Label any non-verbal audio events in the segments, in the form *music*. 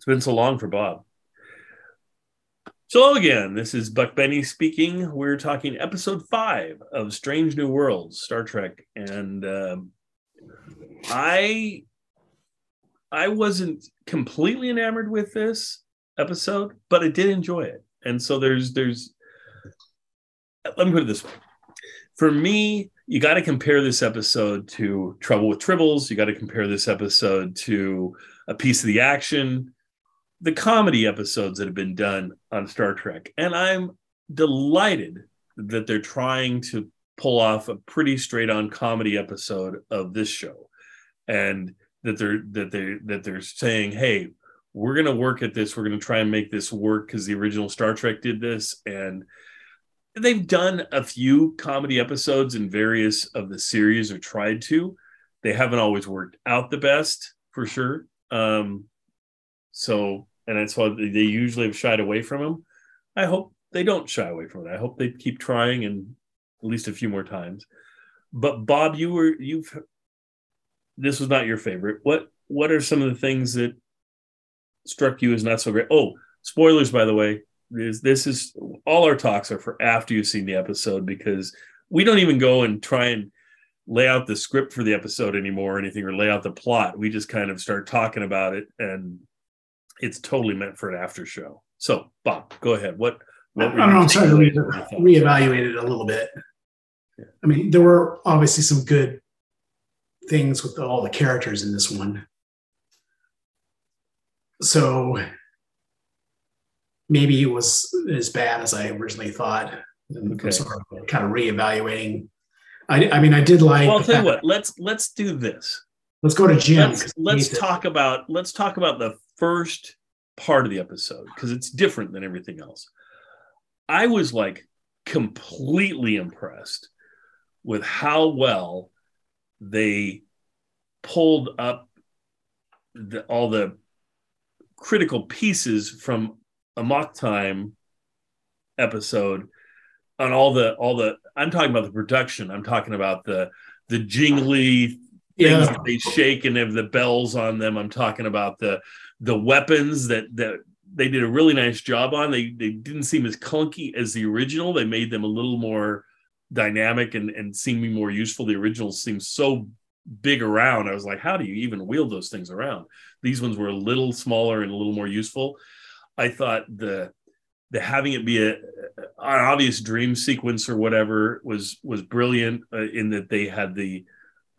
It's been so long for Bob. So again. This is Buck Benny speaking. We're talking episode five of Strange New Worlds, Star Trek, and um, I I wasn't completely enamored with this episode, but I did enjoy it. And so there's there's let me put it this way. For me, you got to compare this episode to Trouble with Tribbles. You got to compare this episode to A Piece of the Action, the comedy episodes that have been done on Star Trek. And I'm delighted that they're trying to pull off a pretty straight on comedy episode of this show. And that they're that they that they're saying, hey, we're gonna work at this, we're gonna try and make this work because the original Star Trek did this. And they've done a few comedy episodes in various of the series or tried to. They haven't always worked out the best for sure. Um, so, and that's why they usually have shied away from them. I hope they don't shy away from it. I hope they keep trying and at least a few more times. But Bob, you were you've this was not your favorite. What what are some of the things that struck you as not so great? Oh, spoilers by the way. This this is all our talks are for after you've seen the episode because we don't even go and try and lay out the script for the episode anymore or anything or lay out the plot. We just kind of start talking about it and it's totally meant for an after show. So, Bob, go ahead. What what I don't know. I'm starting to re- reevaluate it a little bit. Yeah. I mean, there were obviously some good things with all the characters in this one. So maybe it was as bad as I originally thought. Okay. Sort of kind of reevaluating. I, I mean, I did like. Well, I'll tell you what. Let's let's do this. Let's go to Jim. Let's, let's talk about let's talk about the first part of the episode because it's different than everything else. I was like completely impressed with how well they pulled up the, all the critical pieces from Amok Time episode on all the all the I'm talking about the production. I'm talking about the the jingly things yeah. that they shake and have the bells on them. I'm talking about the the weapons that that they did a really nice job on. They they didn't seem as clunky as the original. They made them a little more dynamic and and seeming more useful. The original seems so big around. I was like, how do you even wield those things around? These ones were a little smaller and a little more useful. I thought the the having it be a, an obvious dream sequence or whatever was was brilliant uh, in that they had the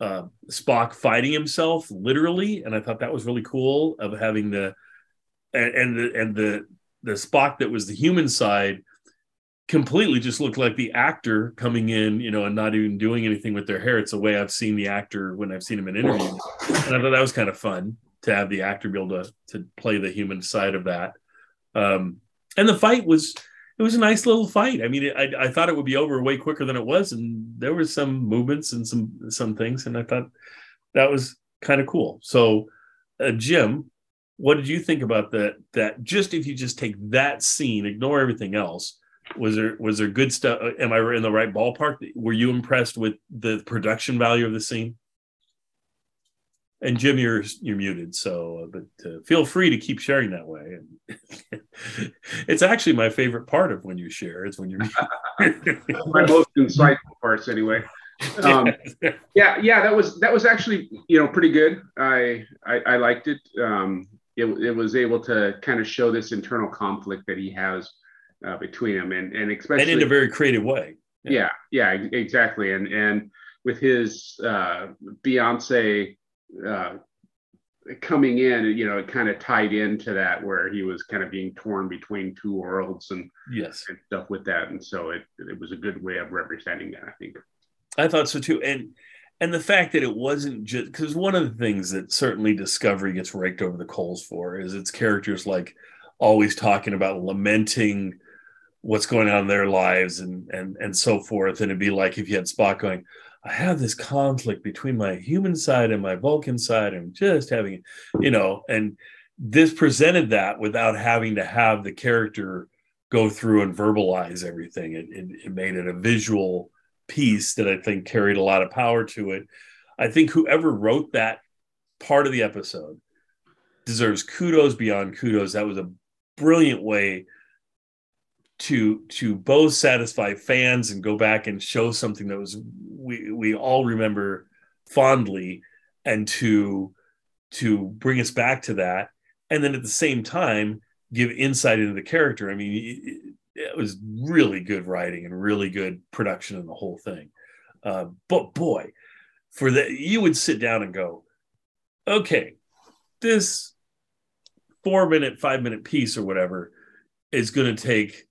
uh, Spock fighting himself literally, and I thought that was really cool of having the and, and the and the the Spock that was the human side completely just looked like the actor coming in, you know, and not even doing anything with their hair. It's the way I've seen the actor when I've seen him in interviews, and I thought that was kind of fun to have the actor be able to to play the human side of that. Um, and the fight was it was a nice little fight. I mean, I, I thought it would be over way quicker than it was, and there was some movements and some some things, and I thought that was kind of cool. So, uh, Jim, what did you think about that? That just if you just take that scene, ignore everything else, was there was there good stuff? Am I in the right ballpark? Were you impressed with the production value of the scene? And Jim, you're you're muted, so uh, but uh, feel free to keep sharing that way. *laughs* it's actually my favorite part of when you share. It's when you're *laughs* *laughs* my most insightful parts, anyway. Um, yeah, yeah, that was that was actually you know pretty good. I I, I liked it. Um, it. It was able to kind of show this internal conflict that he has uh, between him, and and especially and in a very creative way. Yeah, yeah, yeah exactly. And and with his uh, fiance uh, coming in, you know, it kind of tied into that where he was kind of being torn between two worlds and yes and stuff with that, and so it it was a good way of representing that. I think. I thought so too, and and the fact that it wasn't just because one of the things that certainly Discovery gets raked over the coals for is its characters like always talking about lamenting what's going on in their lives and and and so forth. And it'd be like if you had Spock going, I have this conflict between my human side and my Vulcan side. I'm just having, you know, and this presented that without having to have the character go through and verbalize everything. It, it, it made it a visual piece that I think carried a lot of power to it. I think whoever wrote that part of the episode deserves kudos beyond kudos. That was a brilliant way to to both satisfy fans and go back and show something that was we we all remember fondly and to to bring us back to that. And then at the same time give insight into the character. I mean it, it was really good writing and really good production in the whole thing. Uh, but boy for that you would sit down and go okay this four minute five minute piece or whatever is going to take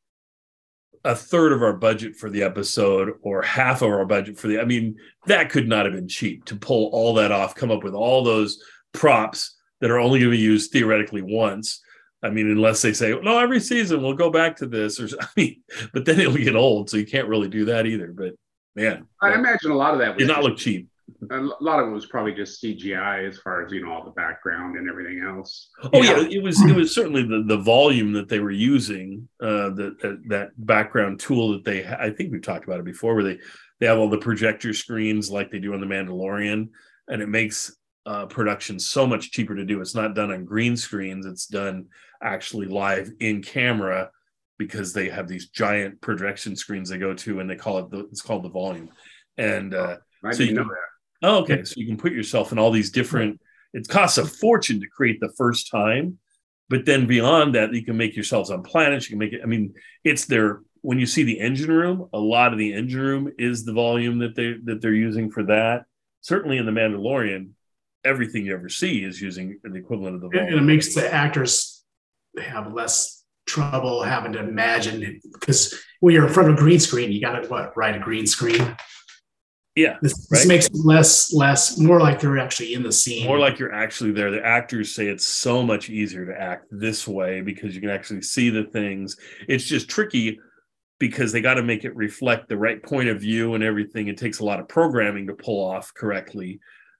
a third of our budget for the episode or half of our budget for the i mean that could not have been cheap to pull all that off come up with all those props that are only going to be used theoretically once. I mean unless they say no every season we'll go back to this or *laughs* i mean but then it'll get old so you can't really do that either but man. I imagine a lot of that would not look cheap a lot of it was probably just CGI as far as you know all the background and everything else. Oh yeah, it was it was certainly the, the volume that they were using uh, that that background tool that they I think we've talked about it before where they they have all the projector screens like they do on the Mandalorian and it makes uh, production so much cheaper to do. It's not done on green screens; it's done actually live in camera because they have these giant projection screens they go to and they call it the, it's called the volume and. Uh, I so you know that Oh, okay. So you can put yourself in all these different. It costs a fortune to create the first time, but then beyond that, you can make yourselves on planets. You can make it. I mean, it's their when you see the engine room. A lot of the engine room is the volume that they that they're using for that. Certainly in the Mandalorian, everything you ever see is using the equivalent of the volume. And it makes the actors have less trouble having to imagine because when you're in front of a green screen, you got to what write a green screen. Yeah, this, this makes it less less more like they're actually in the scene. More like you're actually there. The actors say it's so much easier to act this way because you can actually see the things. It's just tricky because they got to make it reflect the right point of view and everything. It takes a lot of programming to pull off correctly,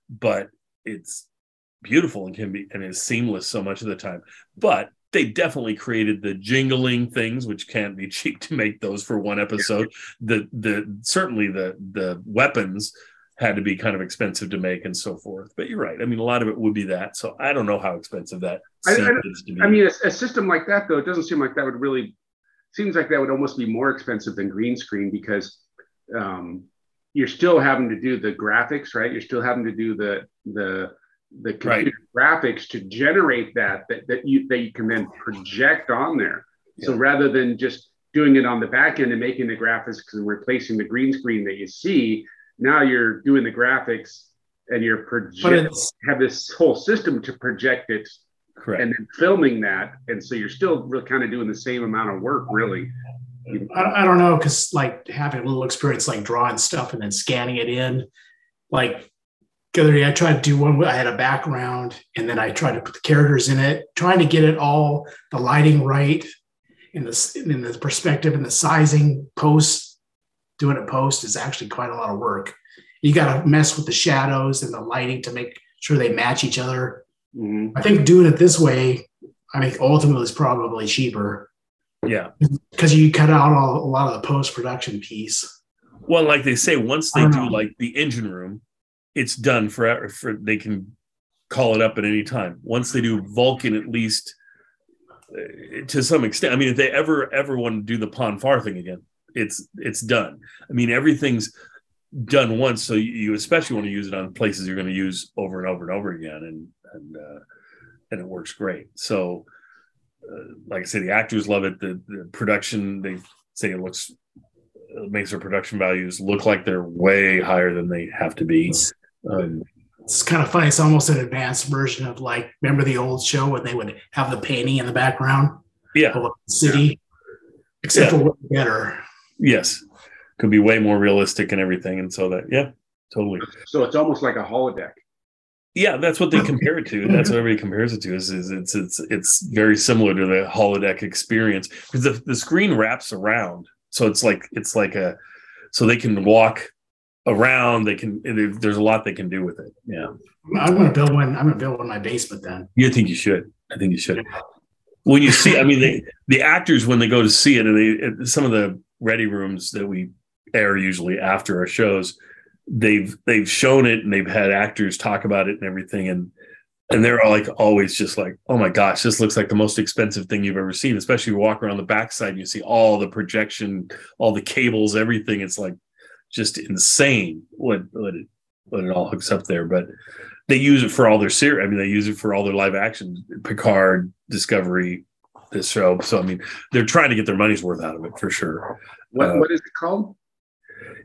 but it's beautiful and can be and is seamless so much of the time. But they definitely created the jingling things, which can't be *laughs* cheap to make those for one episode. The the certainly the the weapons had to be kind of expensive to make and so forth. But you're right. I mean, a lot of it would be that. So I don't know how expensive that I, I, I, mean, a, a, system like that though, it doesn't seem like that would really seems like that would almost be more expensive than green screen because um, you're still having to do the graphics, right? You're still having to do the the the computer right. graphics to generate that, that that you that you can then project on there. Yeah. So rather than just doing it on the back end and making the graphics and replacing the green screen that you see, now you're doing the graphics and you're project have this whole system to project it Correct. and then filming that. And so you're still really kind of doing the same amount of work, really. I, I don't know, because like having a little experience like drawing stuff and then scanning it in, like other I tried to do one. I had a background, and then I tried to put the characters in it, trying to get it all the lighting right, in the in the perspective and the sizing. Post doing a post is actually quite a lot of work. You got to mess with the shadows and the lighting to make sure they match each other. Mm-hmm. I think doing it this way, I think ultimately is probably cheaper. Yeah, because you cut out all, a lot of the post production piece. Well, like they say, once they do know. like the engine room, it's done forever. For they can call it up at any time. Once they do Vulcan, at least uh, to some extent. I mean, if they ever ever want to do the Pon farr thing again, it's it's done. I mean, everything's done once, so you, you especially want to use it on places you're going to use over and over and over again, and and uh, and it works great. So, uh, like I say, the actors love it. The, the production they say it looks it makes their production values look like they're way higher than they have to be. Um, it's kind of funny. It's almost an advanced version of like, remember the old show when they would have the painting in the background? Yeah. Of the city, yeah. except yeah. for better. Yes. Could be way more realistic and everything. And so that, yeah. totally. So it's almost like a holodeck. Yeah, that's what they compare it to. That's what everybody compares it to. Is, is it's it's it's very similar to the holodeck experience because the, the screen wraps around, so it's like it's like a so they can walk around. They can there's a lot they can do with it. Yeah, I'm going to build one. I'm going to build one in my basement then. You think you should? I think you should. When you see, I mean, they, the actors when they go to see it, and they some of the ready rooms that we air usually after our shows, they've they've shown it and they've had actors talk about it and everything, and and they're all like always just like, oh my gosh, this looks like the most expensive thing you've ever seen. Especially you walk around the backside, and you see all the projection, all the cables, everything. It's like just insane what what it, what it all hooks up there, but they use it for all their series. I mean, they use it for all their live action, Picard, Discovery, this show. So I mean, they're trying to get their money's worth out of it for sure. What uh, what is it called?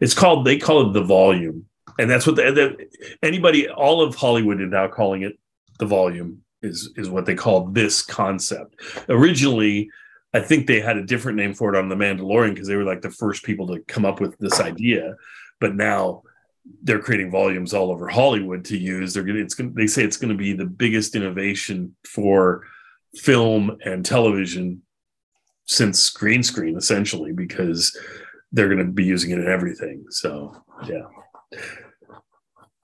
It's called. They call it the volume, and that's what the, the, anybody, all of Hollywood is now calling it the volume. Is is what they call this concept. Originally, I think they had a different name for it on The Mandalorian because they were like the first people to come up with this idea. But now they're creating volumes all over Hollywood to use. They're going. It's going. They say it's going to be the biggest innovation for film and television since green screen, essentially, because they're going to be using it in everything. So yeah.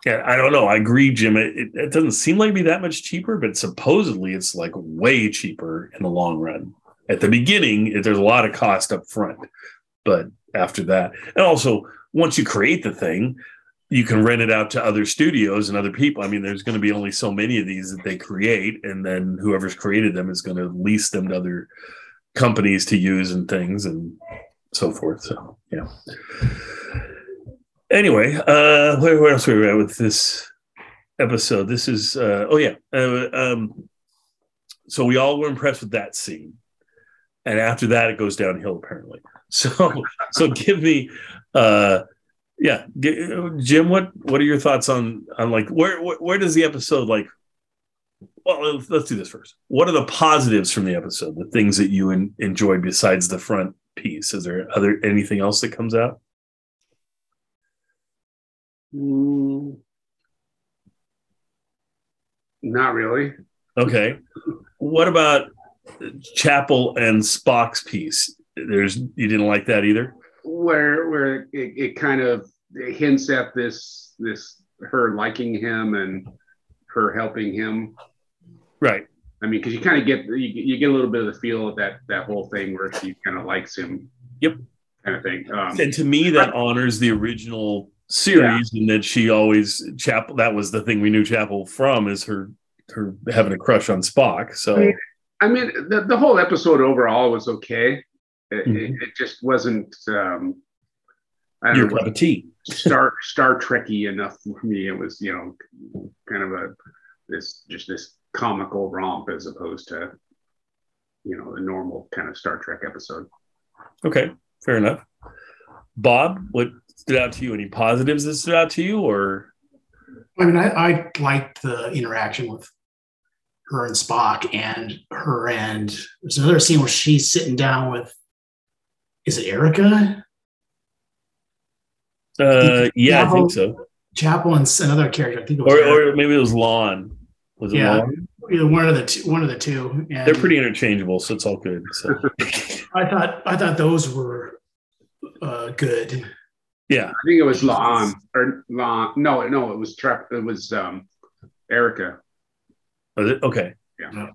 Yeah, I don't know. I agree, Jim. It, it doesn't seem like it'd be that much cheaper, but supposedly it's like way cheaper in the long run. At the beginning, there's a lot of cost up front, but after that, and also once you create the thing, you can rent it out to other studios and other people. I mean, there's going to be only so many of these that they create, and then whoever's created them is going to lease them to other companies to use and things and so forth. So, yeah. Anyway, uh, where, where else were we at with this episode? This is, uh, oh, yeah. Uh, um, so we all were impressed with that scene. And after that, it goes downhill, apparently. *laughs* So, so give me, uh, yeah jim what what are your thoughts on on like where where, where does the episode like well let's, let's, do this first. What are the positives from the episode? The things that you in, enjoyed besides the front piece? Is there other anything else that comes out? Mm, not really. Okay. What about chapel and spock's piece there's you didn't like that either where where it, it kind of hints at this this her liking him and her helping him. Right. I mean, because you kind of get you, you, get a little bit of the feel of that that whole thing where she kind of likes him. Yep. Kind of thing. Um, and to me, that honors the original series, yeah. and that she always Chapel. That was the thing we knew Chapel from is her her having a crush on Spock. So. I mean, I mean the, the whole episode overall was okay. It, mm-hmm. it, it just wasn't. Um, I Your cup of tea. Star Star Trekky enough for me. It was you know kind of a this just this comical romp as opposed to you know a normal kind of Star Trek episode. Okay, fair enough. Bob, what stood out to you? Any positives that stood out to you, or? I mean, I, I liked the interaction with her and Spock, and her and there's another scene where she's sitting down with is it Erica? Uh, yeah, Chapel, I think so. Chapel and another character. I think it was, or, or maybe it was La'an. Was it yeah, La'an? either one of the two. One of the two. And They're pretty interchangeable, so it's all good. So. *laughs* I thought I thought those were uh, good. Yeah, I think it was La'an or La'an. No, no, it was Trep. It was um, Erica. Okay? Yeah.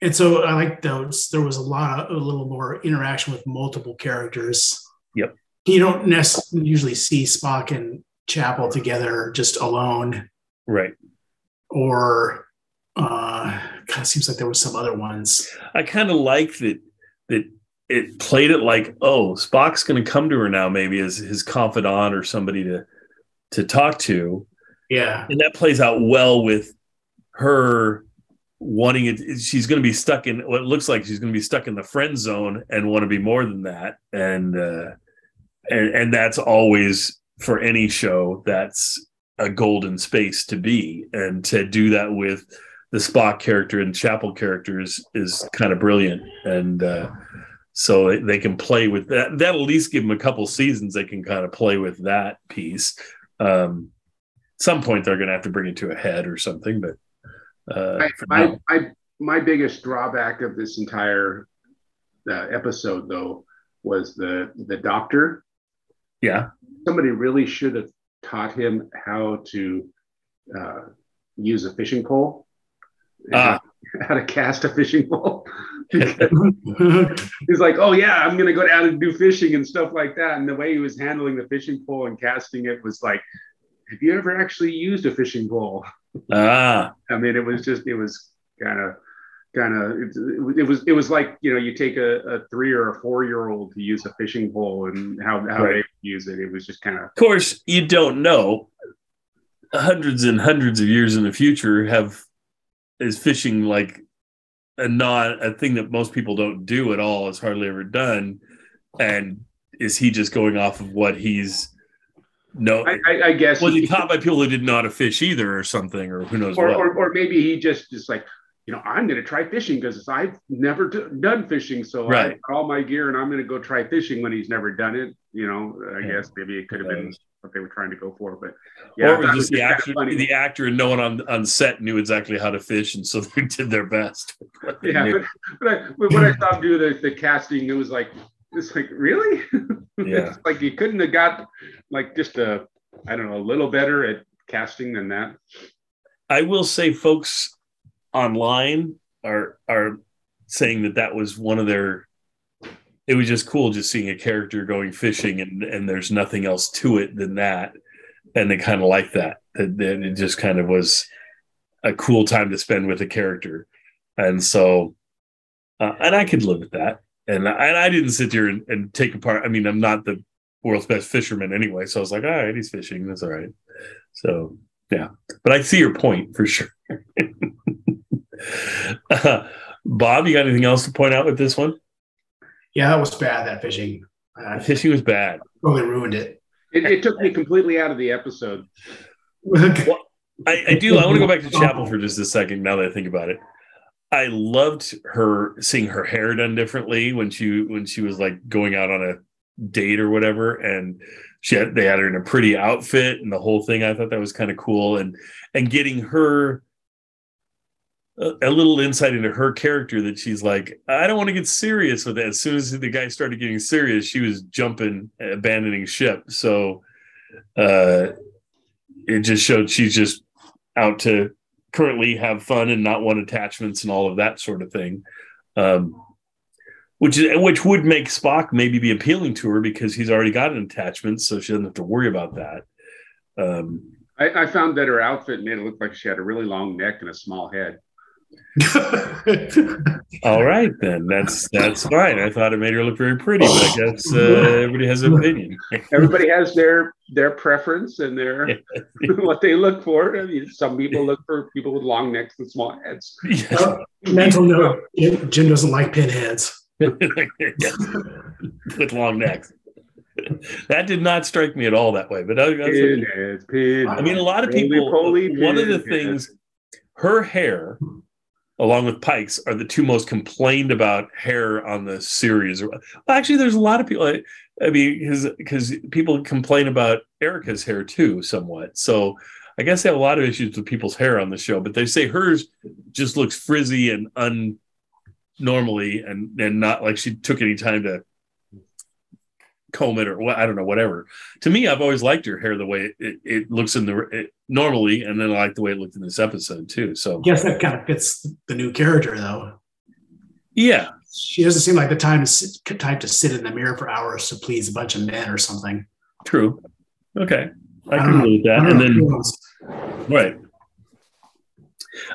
And so I like those. There was a lot of a little more interaction with multiple characters. Yep. You don't necessarily usually see Spock and Chapel together just alone. Right. Or uh kind of seems like there was some other ones. I kind of like that that it played it like, oh, Spock's gonna come to her now, maybe as his confidant or somebody to to talk to. Yeah. And that plays out well with her wanting it she's going to be stuck in what looks like she's going to be stuck in the friend zone and want to be more than that. And uh and and that's always for any show that's a golden space to be. And to do that with the Spock character and Chapel characters is kind of brilliant. And uh so they can play with that that'll at least give them a couple seasons they can kind of play with that piece. Um, some point they're going to have to bring it to a head or something, but uh, I, for I, now- my biggest drawback of this entire uh, episode, though, was the the doctor. yeah, Somebody really should have taught him how to uh, use a fishing pole, Ah. *laughs* how to cast a fishing pole. *laughs* He's like, "Oh yeah, I'm gonna go down and do fishing and stuff like that." And the way he was handling the fishing pole and casting it was like, "Have you ever actually used a fishing pole?" Ah, I mean, it was just, it was kind of, kind of, it, it was, it was like, you know, you take a, a three or a four year old to use a fishing pole and how, how Right. they use it. It was just kind of, of course you don't know. Hundreds and hundreds of years in the future, have is fishing like a not a thing that most people don't do at all. It's hardly ever done, and is he just going off of what he's no? I, I, I guess, was he taught by people who didn't know to fish either, or something, or who knows or, what? or, or maybe he just, just like, you know, I'm going to try fishing because I've never done fishing. So I Right. got all my gear and I'm going to go try fishing when he's never done it. You know, I Yeah. guess maybe it could have been what they were trying to go for, but or it was just the actor, the actor, and no one on on set knew exactly how to fish, and so *laughs* they did their best. yeah, *laughs* but, but, I, but when I saw him do the, the casting, it was like, it's like, really? *laughs* Yeah. like you couldn't have got like just a, I don't know, a little better at casting than that. I will say, folks online are are saying that that was one of their. It was just cool just seeing a character going fishing, and and there's nothing else to it than that, and they kind of like that. That that it just kind of was a cool time to spend with a character, and so, uh, and I could live with that. And I, and I didn't sit there and, and take apart. I mean, I'm not the world's best fisherman anyway, so I was like, all right, he's fishing. That's all right. So yeah, but I see your point for sure. Uh, *laughs* Bob, you got anything else to point out with this one? yeah, that was bad. That fishing, I Fishing was bad. totally ruined it. It, it took me completely out of the episode. *laughs* I, I do. I want to go back to Chapel for just a second. Now that I think about it, I loved her seeing her hair done differently when she when she was like going out on a date or whatever, and she had they had her in a pretty outfit and the whole thing. I thought that was kind of cool, and and getting her a, a little insight into her character that she's like, I don't want to get serious with it. As soon as the guy started getting serious, she was jumping, abandoning ship. So uh, it just showed she's just out to currently have fun and not want attachments and all of that sort of thing. Um, which is which would make Spock maybe be appealing to her because he's already got an attachment, so she doesn't have to worry about that. Um, I, I found that her outfit made it look like she had a really long neck and a small head. All right, then that's that's fine. I thought it made her look very pretty, but I guess uh, everybody has an opinion. Everybody has their their preference and their *laughs* *laughs* what they look for. I mean, some people look for people with long necks and small heads. Yes. Mental note: Jim Jim doesn't like pinheads. *laughs* with long necks. That did not strike me at all that way, but I, I was- Pinheads, pinheads. I mean, a lot of people. poly one of the things, her hair, along with Pike's, are the two most complained about hair on the series. Well, actually, there's a lot of people. I, I mean, because because people complain about Erica's hair too, somewhat. So I guess they have a lot of issues with people's hair on the show, but they say hers just looks frizzy and unnormally, and and not like she took any time to comb it or what I don't know, whatever. To me, I've always liked her hair the way it, it, it looks in the it, normally, and then I like the way it looked in this episode too. So I guess that kind of fits the new character, though. yeah, She doesn't seem like the time to sit, type to sit in the mirror for hours to please a bunch of men or something. true. Okay, I I can agree with that. And then right.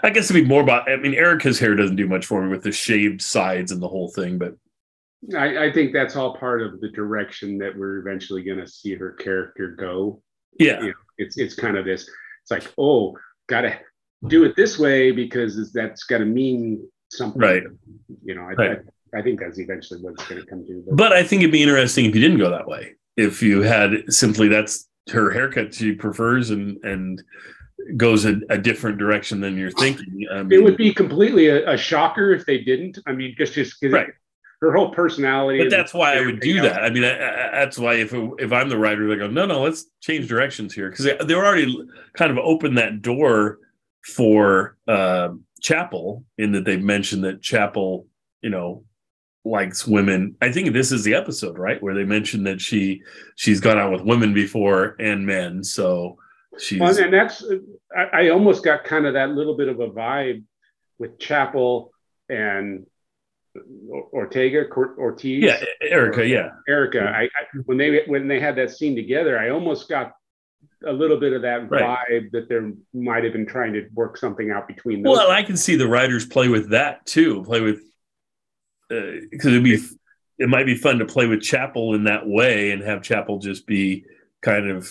I guess it'd be more about. I mean, Erica's hair doesn't do much for me with the shaved sides and the whole thing, but I, I think that's all part of the direction that we're eventually going to see her character go. yeah, You know, it's it's kind of this. It's like, oh, gotta do it this way because that's got to mean something, Right. You know, I, Right. I, I think that's eventually what it's going to come to. But I think it'd be interesting if you didn't go that way. If you had simply that's her haircut she prefers and and goes a, a different direction than you're thinking. I mean, it would be completely a, a shocker if they didn't. I mean, just just Right. Her whole personality. But that's why I would do that. I mean, I, I, that's why if if I'm the writer, they go, no, no, let's change directions here because they, they're already kind of opened that door for uh, Chapel in that they've mentioned that Chapel, you know, likes women. I think this is the episode, right, where they mentioned that she she's gone out with women before and men. So she's well, and that's I, I almost got kind of that little bit of a vibe with Chapel and Ortega Ortiz. Yeah, Erica. Yeah, Erica. I, I, when they when they had that scene together, I almost got a little bit of that right. vibe that there might have been trying to work something out between them. Well, I can see the writers play with that too. Play with because uh, it'd be it might be fun to play with Chapel in that way and have Chapel just be kind of.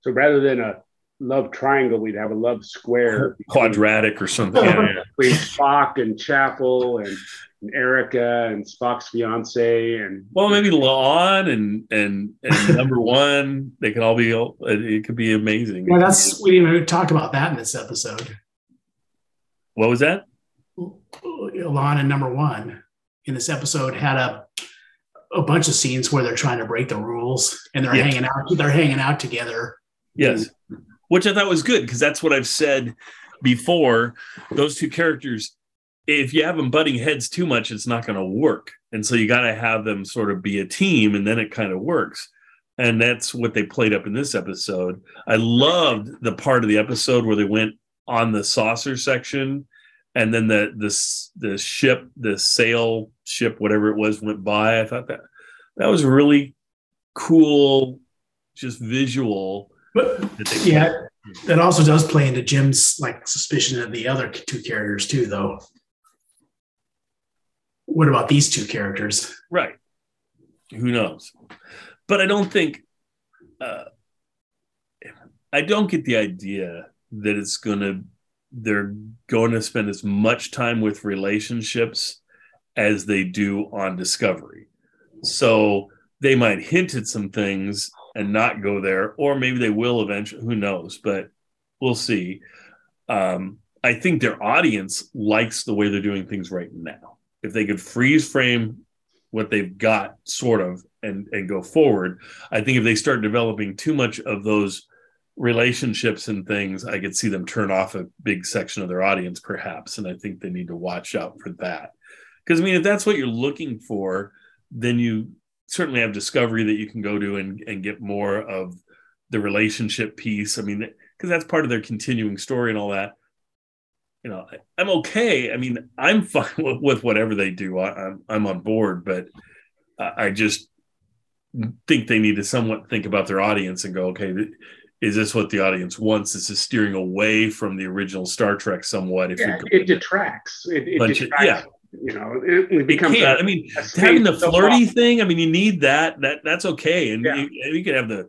So rather than a love triangle, we'd have a love square, *laughs* quadratic or something. yeah, *laughs* between Spock and Chapel and, and, Erica and Spock's fiance and well, maybe La'an and and, and *laughs* number one. They could all be. It could be amazing. Yeah, that's we didn't even talk about that in this episode. What was that? La'an and number one in this episode had a a bunch of scenes where they're trying to break the rules and they're yeah. hanging out. They're hanging out together. Yes which I thought was good because that's what I've said before. Those two characters, if you have them butting heads too much, it's not going to work. And so you got to have them sort of be a team, and then it kind of works. And that's what they played up in this episode. I loved the part of the episode where they went on the saucer section, and then the the the ship, the sail ship, whatever it was, went by. I thought that that was really cool, just visual but yeah, that also does play into Jim's like suspicion of the other two characters too, though. What about these two characters? Right. Who knows? But I don't think uh, I don't get the idea that it's gonna they're going to spend as much time with relationships as they do on Discovery. So they might hint at some things and not go there, or maybe they will eventually. Who knows? But we'll see. Um, I think their audience likes the way they're doing things right now. If they could freeze frame what they've got, sort of, and and go forward, I think if they start developing too much of those relationships and things, I could see them turn off a big section of their audience, perhaps. And I think they need to watch out for that. Because I mean, if that's what you're looking for, then you certainly have discovery that you can go to and, and get more of the relationship piece. I mean, because that's part of their continuing story and all that. You know, I'm okay. I mean, I'm *laughs* fine with, with whatever they do. I, am I'm, I'm on board, but I just think they need to somewhat think about their audience and go, okay, is this what the audience wants? This is steering away from the original Star Trek somewhat. If yeah, it detracts. It, it detracts. Of, yeah, you know, it, it becomes. A, I mean, having the flirty thing. I mean, you need that. That that's okay, and yeah. you, you can have the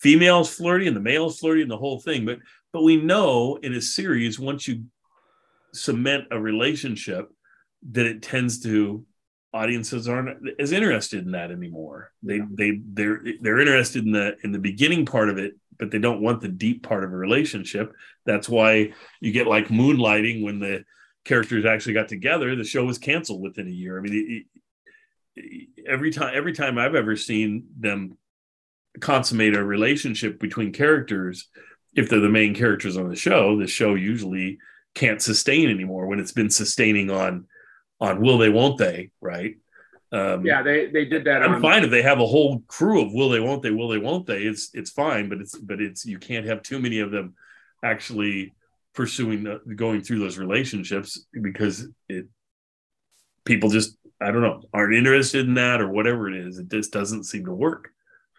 females flirty and the males flirty and the whole thing. But but we know in a series once you cement a relationship that it tends to audiences aren't as interested in that anymore. They yeah. they they're they're interested in the in the beginning part of it, but they don't want the deep part of a relationship. That's why you get like moonlighting when the characters actually got together, the show was canceled within a year. I mean, it, it, every time every time I've ever seen them consummate a relationship between characters, if they're the main characters on the show, the show usually can't sustain anymore when it's been sustaining on on will they won't they right um, yeah they they did that i'm on, fine if they have a whole crew of will they won't they will they won't they it's it's fine but it's but it's you can't have too many of them actually pursuing the, going through those relationships because it people just I don't know aren't interested in that or whatever it is. It just doesn't seem to work.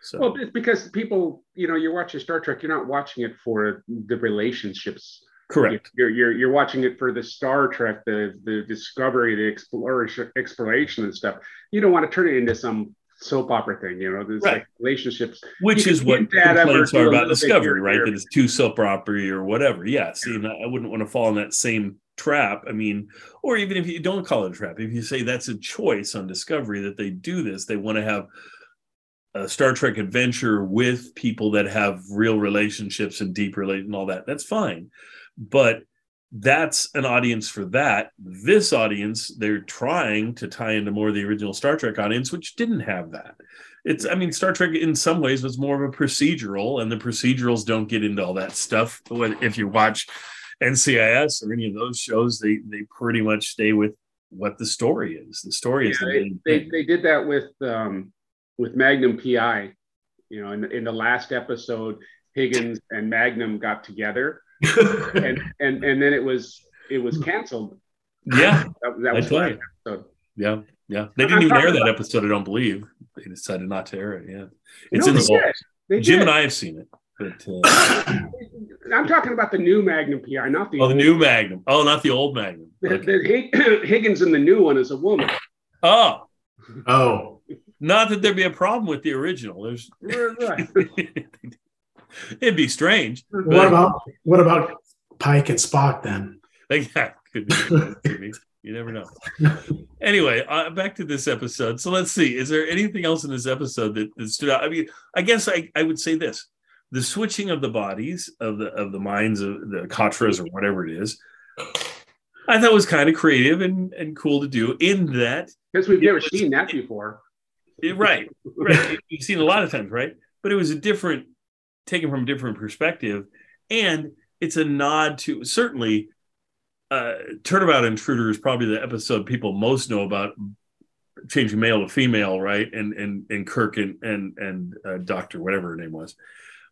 So. Well, it's because people, you know, you're watching Star Trek. You're not watching it for the relationships. Correct. You're you're you're watching it for the Star Trek, the the discovery, the exploration, exploration and stuff. You don't want to turn it into some soap opera thing, you know, there's right. like relationships. Which is what complaints are about Discovery, right? That it's too soap opera or whatever. Yeah. See, I wouldn't want to fall in that same trap. I mean, or even if you don't call it a trap, if you say that's a choice on Discovery that they do this, they want to have a Star Trek adventure with people that have real relationships and deep relate and all that. That's fine. But that's an audience for that. This audience, they're trying to tie into more of the original Star Trek audience, which didn't have that. It's, I mean, Star Trek in some ways was more of a procedural, and the procedurals don't get into all that stuff. If you watch NCIS or any of those shows, they they pretty much stay with what the story is. The story yeah, is the they, they, they, did that with um, with Magnum PI. You know, in, in the last episode, Higgins and Magnum got together and and and then it was it was canceled. Yeah, that, that was last episode. Yeah, yeah. They didn't even air that episode. I don't believe they decided not to air it. Yeah, it's no, in the vault. Jim and I have seen it. But, uh, *coughs* I'm talking about the new Magnum PI, not the oh, the new Magnum. Oh, not the old Magnum. Okay. The, the *coughs* Higgins in the new one is a woman. Oh, oh. Not that there'd be a problem with the original. There's right. *laughs* *laughs* It'd be strange. What but, about what about Pike and Spock then? *laughs* Yeah, could be. Could be. You never know. anyway, uh, back to this episode. So let's see. Is there anything else in this episode that, that stood out? I mean, I guess I, I would say this: the switching of the bodies of the of the minds of the Katras or whatever it is. I thought was kind of creative and, and cool to do. In that, because we've never was, seen that before. It, right, right. You've seen a lot of times, right? But it was a different taken from a different perspective. And it's a nod to certainly uh, Turnabout Intruder is probably the episode people most know about changing male to female, right? And and and Kirk and and and uh, Doctor, whatever her name was.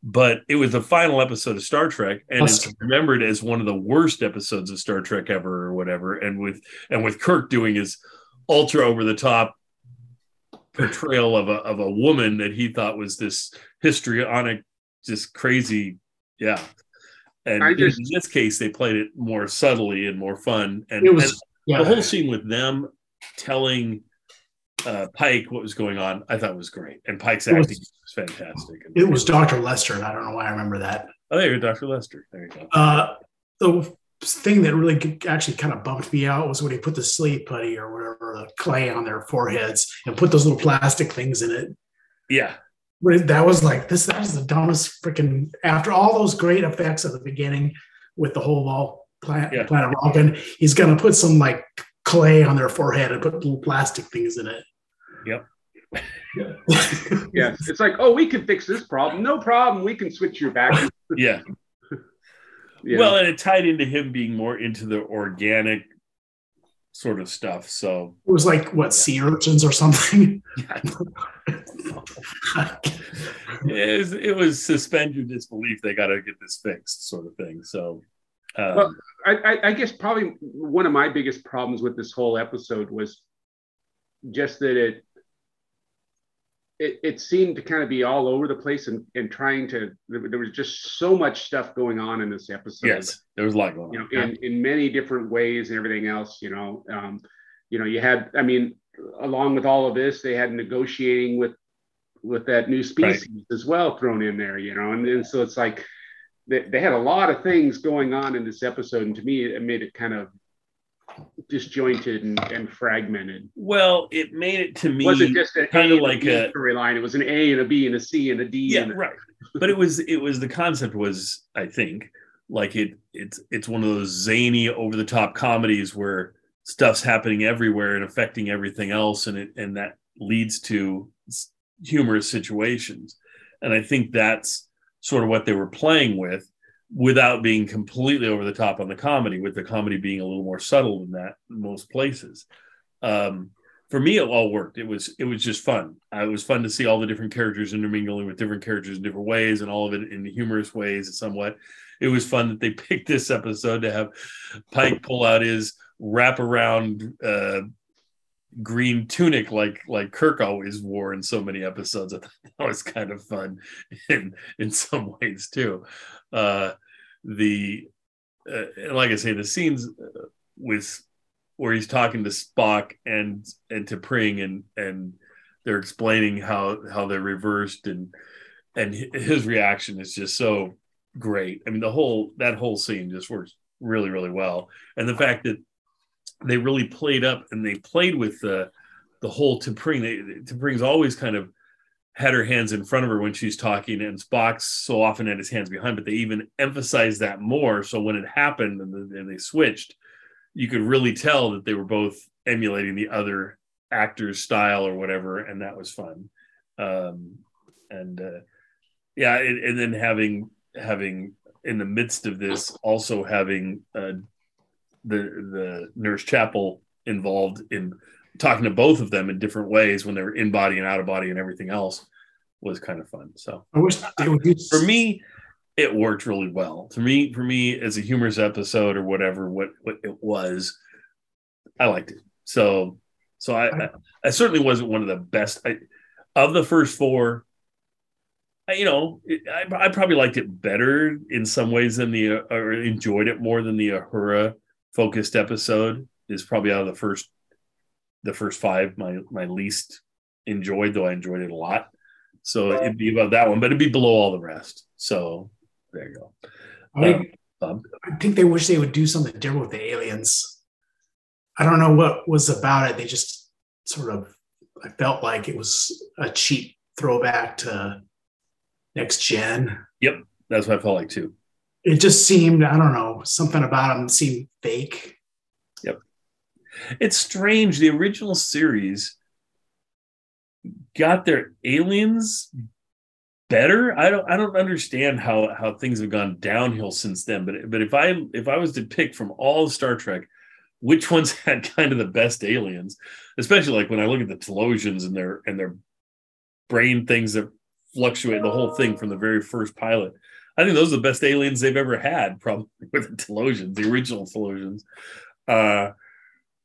But it was the final episode of Star Trek, and it's remembered as one of the worst episodes of Star Trek ever, or whatever. And with and with Kirk doing his ultra over the top portrayal of a of a woman that he thought was this histrionic just crazy. Yeah. And just, in this case, they played it more subtly and more fun. And, was, and yeah. the whole scene with them telling uh, Pike what was going on, I thought was great. And Pike's acting was, was fantastic. It was Dr. Lester. And I don't know why I remember that. Oh, there you go, Dr. Lester. There you go. Uh, the thing that really actually kind of bumped me out was when he put the sleep putty or whatever, the clay on their foreheads and put those little plastic things in it. Yeah that was like this that was the dumbest freaking after all those great effects at the beginning with the whole wall planet, yeah. planet Vulcan, he's gonna put some like clay on their forehead and put little plastic things in it. Yep. *laughs* yeah. It's like, oh, we can fix this problem. No problem. We can switch your back. *laughs* yeah. yeah. Well, and it tied into him being more into the organic sort of stuff. So it was like what sea urchins or something. *laughs* it, was, it was suspend your disbelief. They got to get this fixed, sort of thing. So, um, well, I, I guess probably one of my biggest problems with this whole episode was just that it it, it seemed to kind of be all over the place and, and trying to there was just so much stuff going on in this episode yes there was a lot going you know in, in many different ways and everything else you know um, you know you had i mean along with all of this they had negotiating with with that new species right. as well thrown in there you know and, and so it's like they, they had a lot of things going on in this episode and to me it made it kind of disjointed and, and, fragmented. Well, it made it to me was it just kind of like a storyline. It was an A and a B and a C and a D. Yeah, a... right. but it was it was the concept was I think like it it's it's one of those zany over the top comedies where stuff's happening everywhere and affecting everything else, and it and that leads to humorous situations. And I think that's sort of what they were playing with without being completely over the top on the comedy, with the comedy being a little more subtle than that in most places. Um, for me, it all worked. It was it was just fun. It was fun to see all the different characters intermingling with different characters in different ways, and all of it in humorous ways. Somewhat, it was fun that they *laughs* picked this episode to have Pike pull out his wraparound uh, green tunic like like Kirk always wore in so many episodes. I thought that was kind of fun *laughs* in in some ways too. Uh, the uh, like I say, the scenes uh, with where he's talking to Spock and and to Pring and and they're explaining how how they're reversed and and his reaction is just so great. I mean, the whole that whole scene just works really really well, and the fact that they really played up and they played with the the whole T'Pring. They, T'Pring's always kind of had her hands in front of her when she's talking, and Spock so often had his hands behind. But they even emphasized that more. So when it happened and, and they switched, you could really tell that they were both emulating the other actor's style or whatever, and that was fun. Um, and uh, yeah, and, and, then having having in the midst of this also having uh, the the nurse Chapel involved in talking to both of them in different ways when they were in body and out of body and everything else was kind of fun. So I wish they would do for me, it worked really well. To me, for me, as a humorous episode or whatever, what what it was, I liked it. So so I I, I certainly wasn't one of the best I, of the first four. I, you know, I, I probably liked it better in some ways than the or enjoyed it more than the Uhura focused episode is probably out of the first the first five my my least enjoyed though I enjoyed it a lot. So it'd be above that one, but it'd be below all the rest. So there you go. I, um, I think they wish they would do something different with the aliens. I don't know what was about it. They just sort of I felt like it was a cheap throwback to next gen. Yep, that's what I felt like too. It just seemed I don't know something about them seemed fake. Yep, it's strange. The original series got their aliens better. I don't I don't understand how how things have gone downhill since then. But but if I if I was to pick from all Star Trek, which ones *laughs* had kind of the best aliens, especially like when I look at the Talosians and their and their brain things that fluctuate the whole thing from the very first pilot. I think those are the best aliens they've ever had, probably *laughs* with the Talosians, the original Talosians. Uh,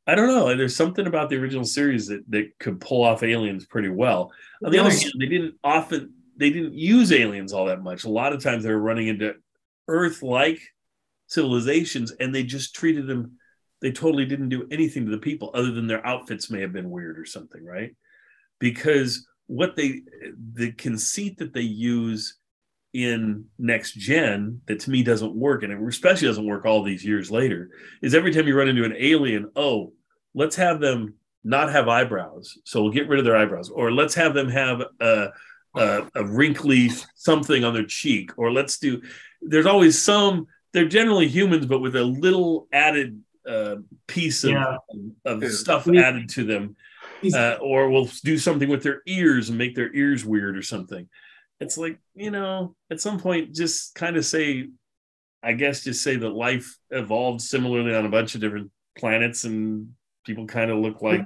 I don't know. There's something about the original series that, that could pull off aliens pretty well. On the other hand, they didn't often they didn't use aliens all that much. A lot of times they were running into Earth-like civilizations, and they just treated them. They totally didn't do anything to the people, other than their outfits may have been weird or something, right? Because what they the conceit that they use in next gen that to me doesn't work and it especially doesn't work all these years later is every time you run into an alien oh let's have them not have eyebrows so we'll get rid of their eyebrows or let's have them have a, a, a wrinkly something on their cheek or let's do there's always some they're generally humans but with a little added uh, piece of, yeah. of stuff added to them uh, or we'll do something with their ears and make their ears weird or something it's like you know at some point just kind of say i guess just say that life evolved similarly on a bunch of different planets and people kind of look like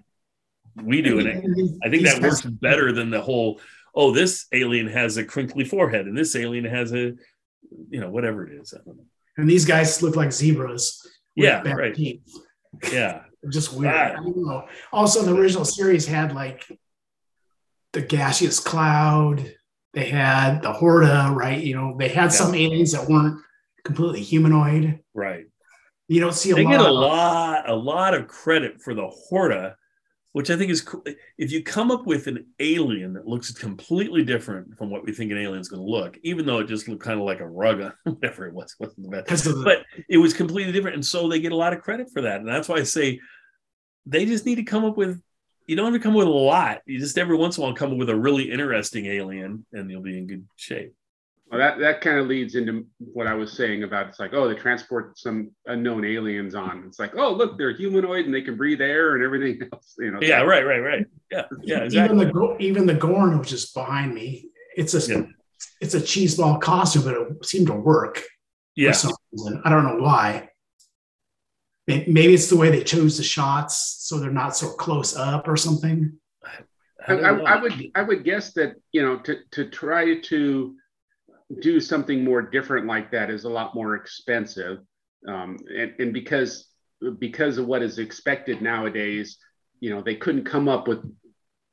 we do. And i think that works better than the whole oh this alien has a crinkly forehead and this alien has a you know whatever it is. And these guys look like zebras yeah right. teeth. yeah. *laughs* Just weird. Ah. I don't know. also the original series had like the gaseous cloud they had the Horta, right? You know, they had yeah. some aliens that weren't completely humanoid. Right. You don't see a they lot. get a lot, a lot of credit for the Horta, which I think is cool. If you come up with an alien that looks completely different from what we think an alien is going to look, even though it just looked kind of like a rug, *laughs* whatever it was, wasn't the best. But it was completely different, and so they get a lot of credit for that. And that's why I say they just need to come up with you don't have to come with a lot. You just every once in a while come up with a really interesting alien, and you'll be in good shape. Well, that that kind of leads into what I was saying about it's like, oh, they transport some unknown aliens on. It's like, oh, look, they're humanoid and they can breathe air and everything *laughs* else. You know. Yeah. Right. Right. Right. Yeah. Yeah. Exactly. Even the even the Gorn, which is behind me, it's a yeah. it's a cheese ball costume, but it seemed to work. Yeah. I don't know why maybe it's the way they chose the shots so they're not so close up or something I, I, I, would i would guess that you know to, to try to do something more different like that is a lot more expensive um, and, and because because of what is expected nowadays you know they couldn't come up with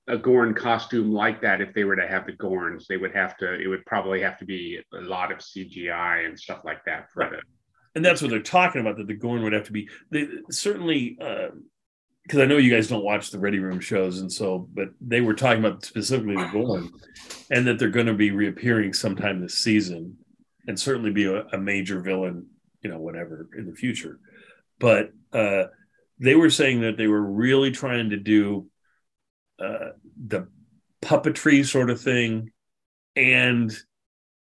a Gorn costume like that if they were to have the Gorns. They would have to, it would probably have to be a lot of CGI and stuff like that for right. the and that's what they're talking about that the Gorn would have to be they certainly because uh, I know you guys don't watch the Ready Room shows and so but they were talking about specifically the Gorn and that they're going to be reappearing sometime this season and certainly be a, a major villain you know whatever in the future. But uh, they were saying that they were really trying to do uh, the puppetry sort of thing and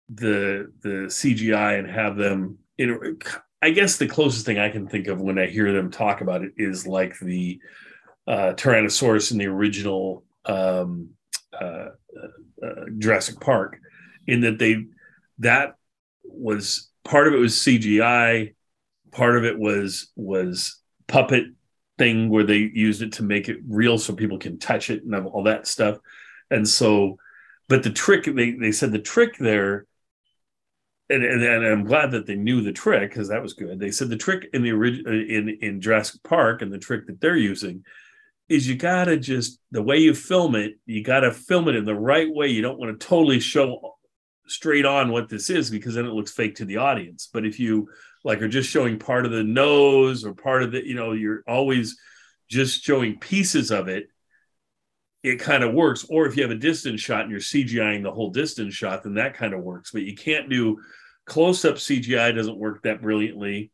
the the CGI and have them you I guess the closest thing I can think of when I hear them talk about it is like the uh, Tyrannosaurus in the original um, uh, uh, Jurassic Park, in that they that was part of it was CGI, part of it was was puppet thing where they used it to make it real so people can touch it and all that stuff, and so, but the trick they they said the trick there and, and, and, I'm glad that they knew the trick because that was good. They said the trick in the original uh, in in Jurassic Park and the trick that they're using is you gotta just the way you film it, you gotta film it in the right way. You don't want to totally show straight on what this is because then it looks fake to the audience. But if you like are just showing part of the nose or part of the, you know, you're always just showing pieces of it, it kind of works. Or if you have a distance shot and you're CGIing the whole distance shot, then that kind of works. But you can't do close up CGI doesn't work that brilliantly,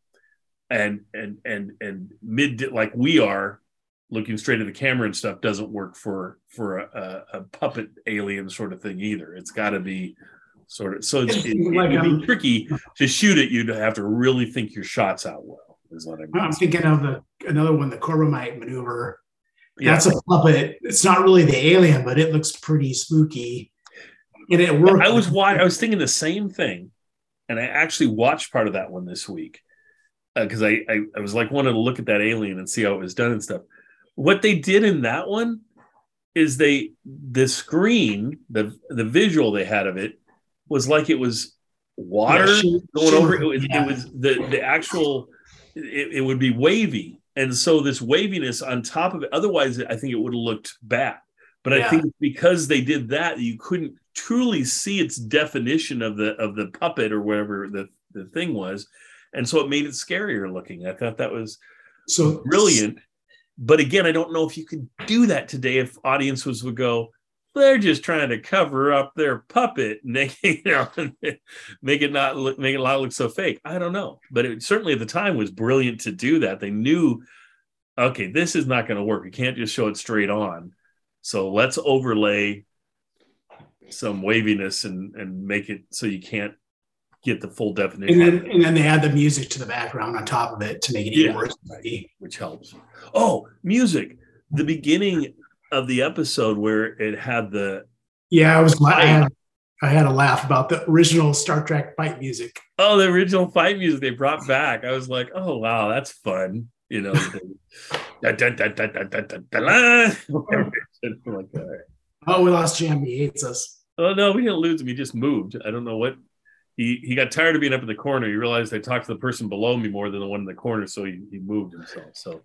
and and and and mid like we are looking straight at the camera and stuff doesn't work for for a, a puppet alien sort of thing either. It's got to be sort of so it's, it, it'd um, be tricky to shoot it. You'd have to really think your shots out well. Is what I mean. I'm thinking of the another one, the Corbomite maneuver. Yeah. That's a puppet. It's not really the alien, but it looks pretty spooky. And it worked. I was wa- I was thinking the same thing, and I actually watched part of that one this week uh, because I, I I was like wanting to look at that alien and see how it was done and stuff. What they did in that one is they the screen the the visual they had of it was like it was water Yeah, shim- going over it. It was, yeah. it was the the actual it, it would be wavy, and so this waviness on top of it. Otherwise, I think it would have looked bad. But I think because they did that, you couldn't truly see its definition of the of the puppet or whatever the the thing was, and so it made it scarier looking. I thought that was so brilliant. But again, I don't know if you could do that today. If audiences would go, they're just trying to cover up their puppet, *laughs* and they, you know, make it not look, make it not look so fake. I don't know, but it certainly at the time was brilliant to do that. They knew, okay, this is not going to work. You can't just show it straight on. So let's overlay some waviness and and make it so you can't get the full definition And then, and then they add the music to the background on top of it to make it even worse. Which helps. Oh, music. The beginning of the episode where it had the yeah i was I had, I had a laugh about the original star trek fight music. Oh the original fight music they brought back. I was like oh wow that's fun you know. Oh we lost jim. He hates us. Oh no we didn't lose him. He just moved. I don't know what he, he got tired of being up in the corner. He realized I talked to the person below me more than the one in the corner, so he, he moved himself. So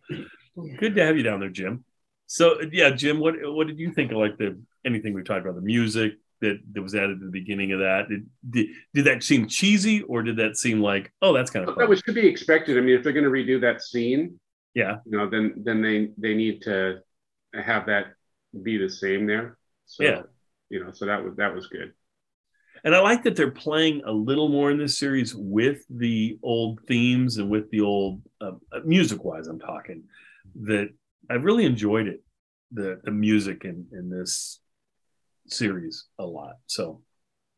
good to have you down there, Jim. So yeah, Jim, what what did you think of like the anything we talked about the music that that was added at the beginning of that? Did did, did that seem cheesy or did that seem like oh that's kind of That was to be expected. I mean, if they're going to redo that scene, yeah you know, then then they they need to have that be the same there. So, Yeah. you know, so that was that was good. And I like that they're playing a little more in this series with the old themes and with the old uh, music wise. I'm talking that I've really enjoyed it, the the music in in this series a lot. So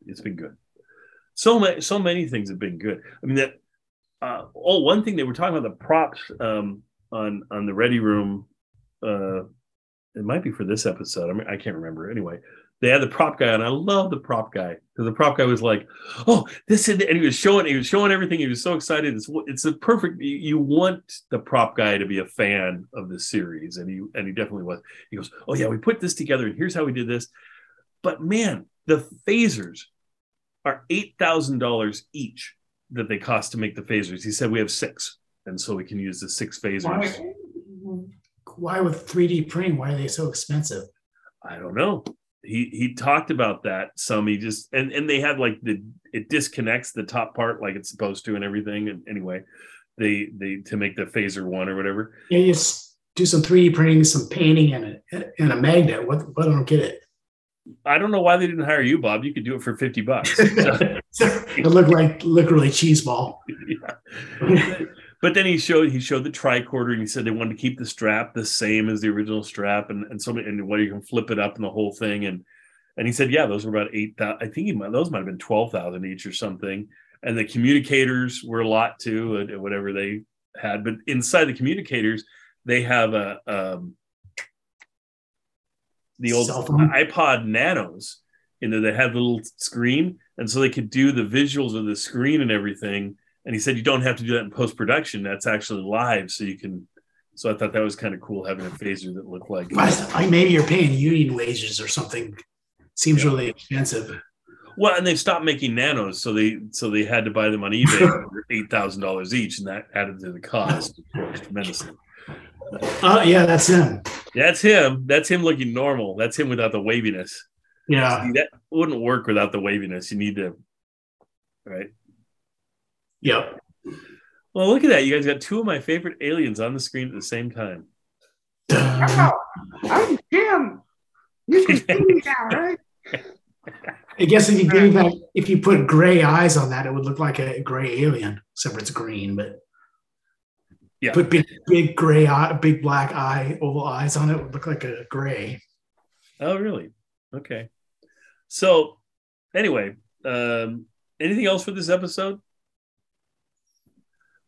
it's been good. So many so many things have been good. I mean that. Uh, oh, one thing they were talking about the props um, on on the Ready Room. Uh, it might be for this episode. I mean, I can't remember. Anyway, they had the prop guy, and I love the prop guy because the prop guy was like, "Oh, this is," and he was showing, he was showing everything. He was so excited. It's it's a perfect. You, you want the prop guy to be a fan of the series, and he and he definitely was. He goes, "Oh yeah, we put this together, and here's how we did this." But man, the phasers are eight thousand dollars each that they cost to make the phasers. He said we have six, and so we can use the six phasers. Why, why with 3D printing? Why are they so expensive? I don't know. He he talked about that some. He just and and they had like the it disconnects the top part like it's supposed to and everything. And anyway, they they to make the phaser one or whatever. Yeah, you just do some 3D printing, some painting, and a, and a magnet. What, what I don't get it. I don't know why they didn't hire you, Bob. You could do it for fifty bucks. *laughs* it looked like literally cheese ball. *laughs* yeah. *laughs* But then he showed he showed the tricorder and he said they wanted to keep the strap the same as the original strap and and so and what you can flip it up and the whole thing and And he said, yeah, those were about eight thousand. I think he might, those might have been twelve thousand each or something. And the communicators were a lot too, and whatever they had. But inside the communicators, they have a um, the old iPod Nanos. You know, they had the little screen, and so they could do the visuals of the screen and everything. And he said you don't have to do that in post production. That's actually live, so you can. So I thought that was kind of cool having a phaser that looked like. I, I- maybe you're paying union wages or something. Seems really expensive. Well, and they've stopped making nanos, so they so they had to buy them on eBay for *laughs* eight thousand dollars each, and that added to the cost of course, tremendously. Uh, yeah, that's him. That's him. That's him looking normal. That's him without the waviness. Yeah. See, that wouldn't work without the waviness. You need to, right? Yep. Well, look at that. You guys got two of my favorite aliens on the screen at the same time. Wow, I'm Jim. You can see me now, right? I guess if you gave that, if you put gray eyes on that, it would look like a gray alien, except for it's green. But Yeah. put big, big gray eye, big black eye, oval eyes on it, it would look like a gray. Oh, really? Okay. So, anyway, um, anything else for this episode?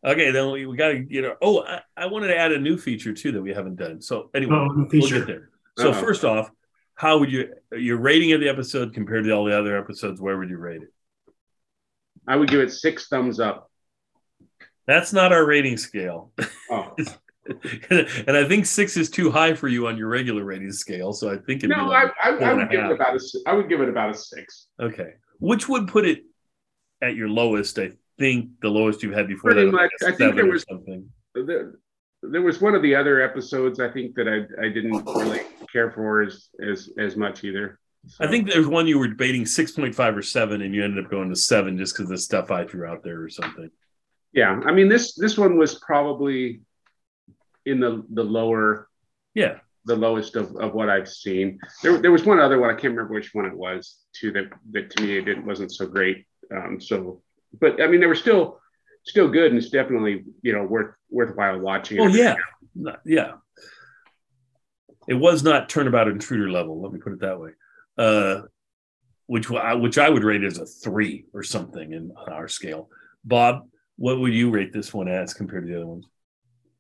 Okay, then we, we got to get our. Oh, I, I wanted to add a new feature too that we haven't done. So, anyway, Oh, we'll get there. So, Uh-oh. first off, how would you your rating of the episode compared to all the other episodes? Where would you rate it? I would give it six thumbs up. That's not our rating scale, Oh *laughs* and I think six is too high for you on your regular rating scale. So I think it'd be no, like, I, I, I would give half. it about a. s- I would give it about a six. okay, which would put it at your lowest. I think the lowest you've had before Pretty that. much. I think there was- something. There, there was one of the other episodes I think that I, I didn't really care for as as as much either. I think there's one you were debating six point five or seven, and you ended up going to seven just because the stuff I threw out there or something. Yeah, I mean this this one was probably in the the lower Yeah, the lowest of, of what I've seen. There, there was one other one I can't remember which one it was too that that to me it didn't, wasn't so great. Um, so, but I mean they were still still good and it's definitely you know worth worthwhile watching. Oh yeah, Not- yeah. It was not turnabout intruder level. Let me put it that way. Uh, which I, which I would rate as a three or something in on our scale. Bob, what would you rate this one as compared to the other ones?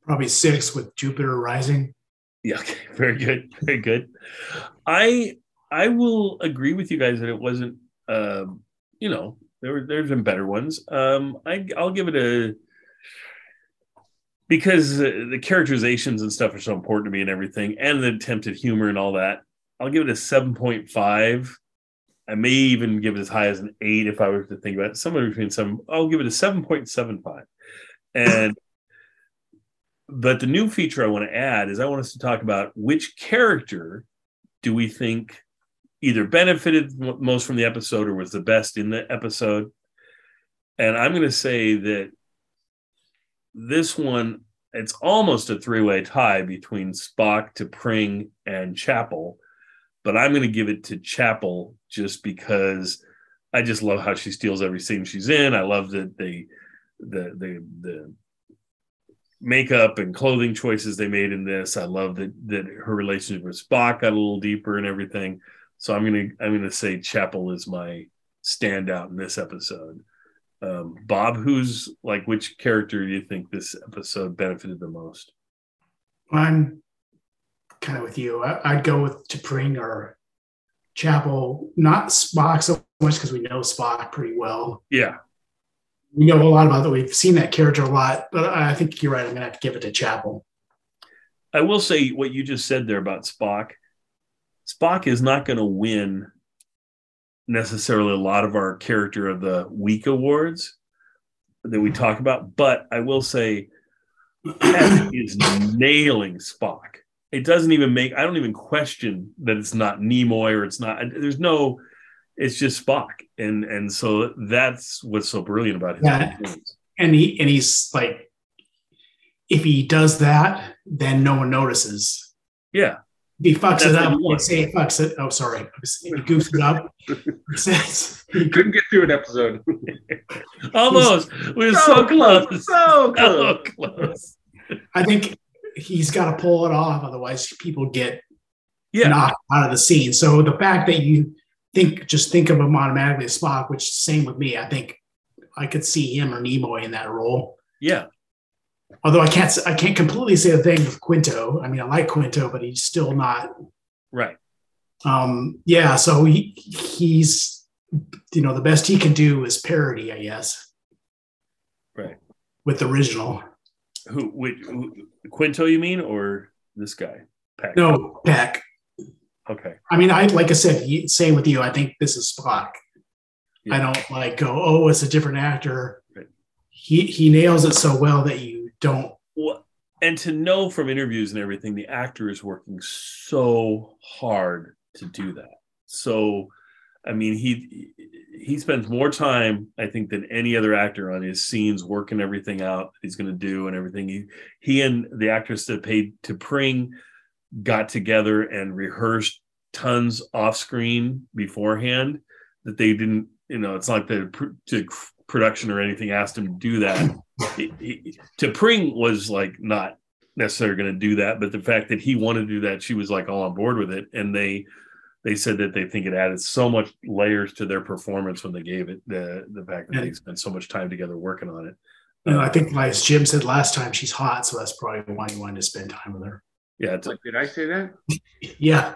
Probably six with Jupiter rising. Yeah, okay, *laughs* very good, very good. I I will agree with you guys that it wasn't. Um, you know, there were there's been better ones. Um, I I'll give it a because the characterizations and stuff are so important to me and everything, and the attempted humor and all that. I'll give it a seven point five. I may even give it as high as an eight if I were to think about it. Somewhere between some. I'll give it a seven point seven five, and *laughs* but the new feature I want to add is I want us to talk about which character do we think either benefited most from the episode or was the best in the episode. And I'm going to say that this one, it's almost a three way tie between Spock T'Pring and Chapel, but I'm going to give it to Chapel just because I just love how she steals every scene she's in. I love that they, the, the, the, makeup and clothing choices they made in this. I love that that her relationship with Spock got a little deeper and everything. So I'm gonna I'm gonna say Chapel is my standout in this episode. Um, Bob, who's like which character do you think this episode benefited the most? I'm kind of with you. I, I'd go with T'Pring or Chapel, not Spock so much because we know Spock pretty well. Yeah, We know a lot about that. We've seen that character a lot, but I think you're right. I'm going to have to give it to Chapel. I will say what you just said there about Spock. Spock is not going to win necessarily a lot of our character of the week awards that we talk about, but I will say Peck *clears throat* is nailing Spock. It doesn't even make I don't even question that it's not Nimoy or it's not there's no it's just Spock. And and so that's what's so brilliant about his Yeah. and he and he's like, if he does that, then no one notices. Yeah. If he fucks That's it up, you want. say he fucks it. Oh, sorry. If he goofs it up, he says, he *laughs* Couldn't get through an episode. *laughs* Almost. We were so, close. So So close. close. I think he's got to pull it off. Otherwise, people get Yeah. knocked out of the scene. So the fact that you think just think of him automatically as Spock, which same with me. I think I could see him or Nimoy in that role. Yeah. Although I can't I can't completely say the thing with Quinto. I mean, I like Quinto, but he's still not right. Um, yeah, so he he's you know the best he can do is parody, I guess. Right. With the original. Who, which, who Quinto? You mean or this guy? Peck. No, Peck. Okay. I mean, I like I said, same with you. I think this is Spock. Yeah. I don't like go, oh, it's a different actor. Right. He he nails it so well that you don't. And to know from interviews and everything, the actor is working so hard to do that. So, I mean, he he spends more time, I think, than any other actor on his scenes, working everything out he's going to do and everything. He he and the actress that paid T'Pring got together and rehearsed tons off screen beforehand that they didn't you know it's like the production or anything asked him to do that he, he, T'Pring was like not necessarily going to do that but the fact that he wanted to do that she was like all on board with it and they they said that they think it added so much layers to their performance when they gave it the the fact that yeah. they spent so much time together working on it and I think, like Jim said last time, she's hot, so that's probably why he wanted to spend time with her. Yeah. It's like, did I say that? *laughs* yeah.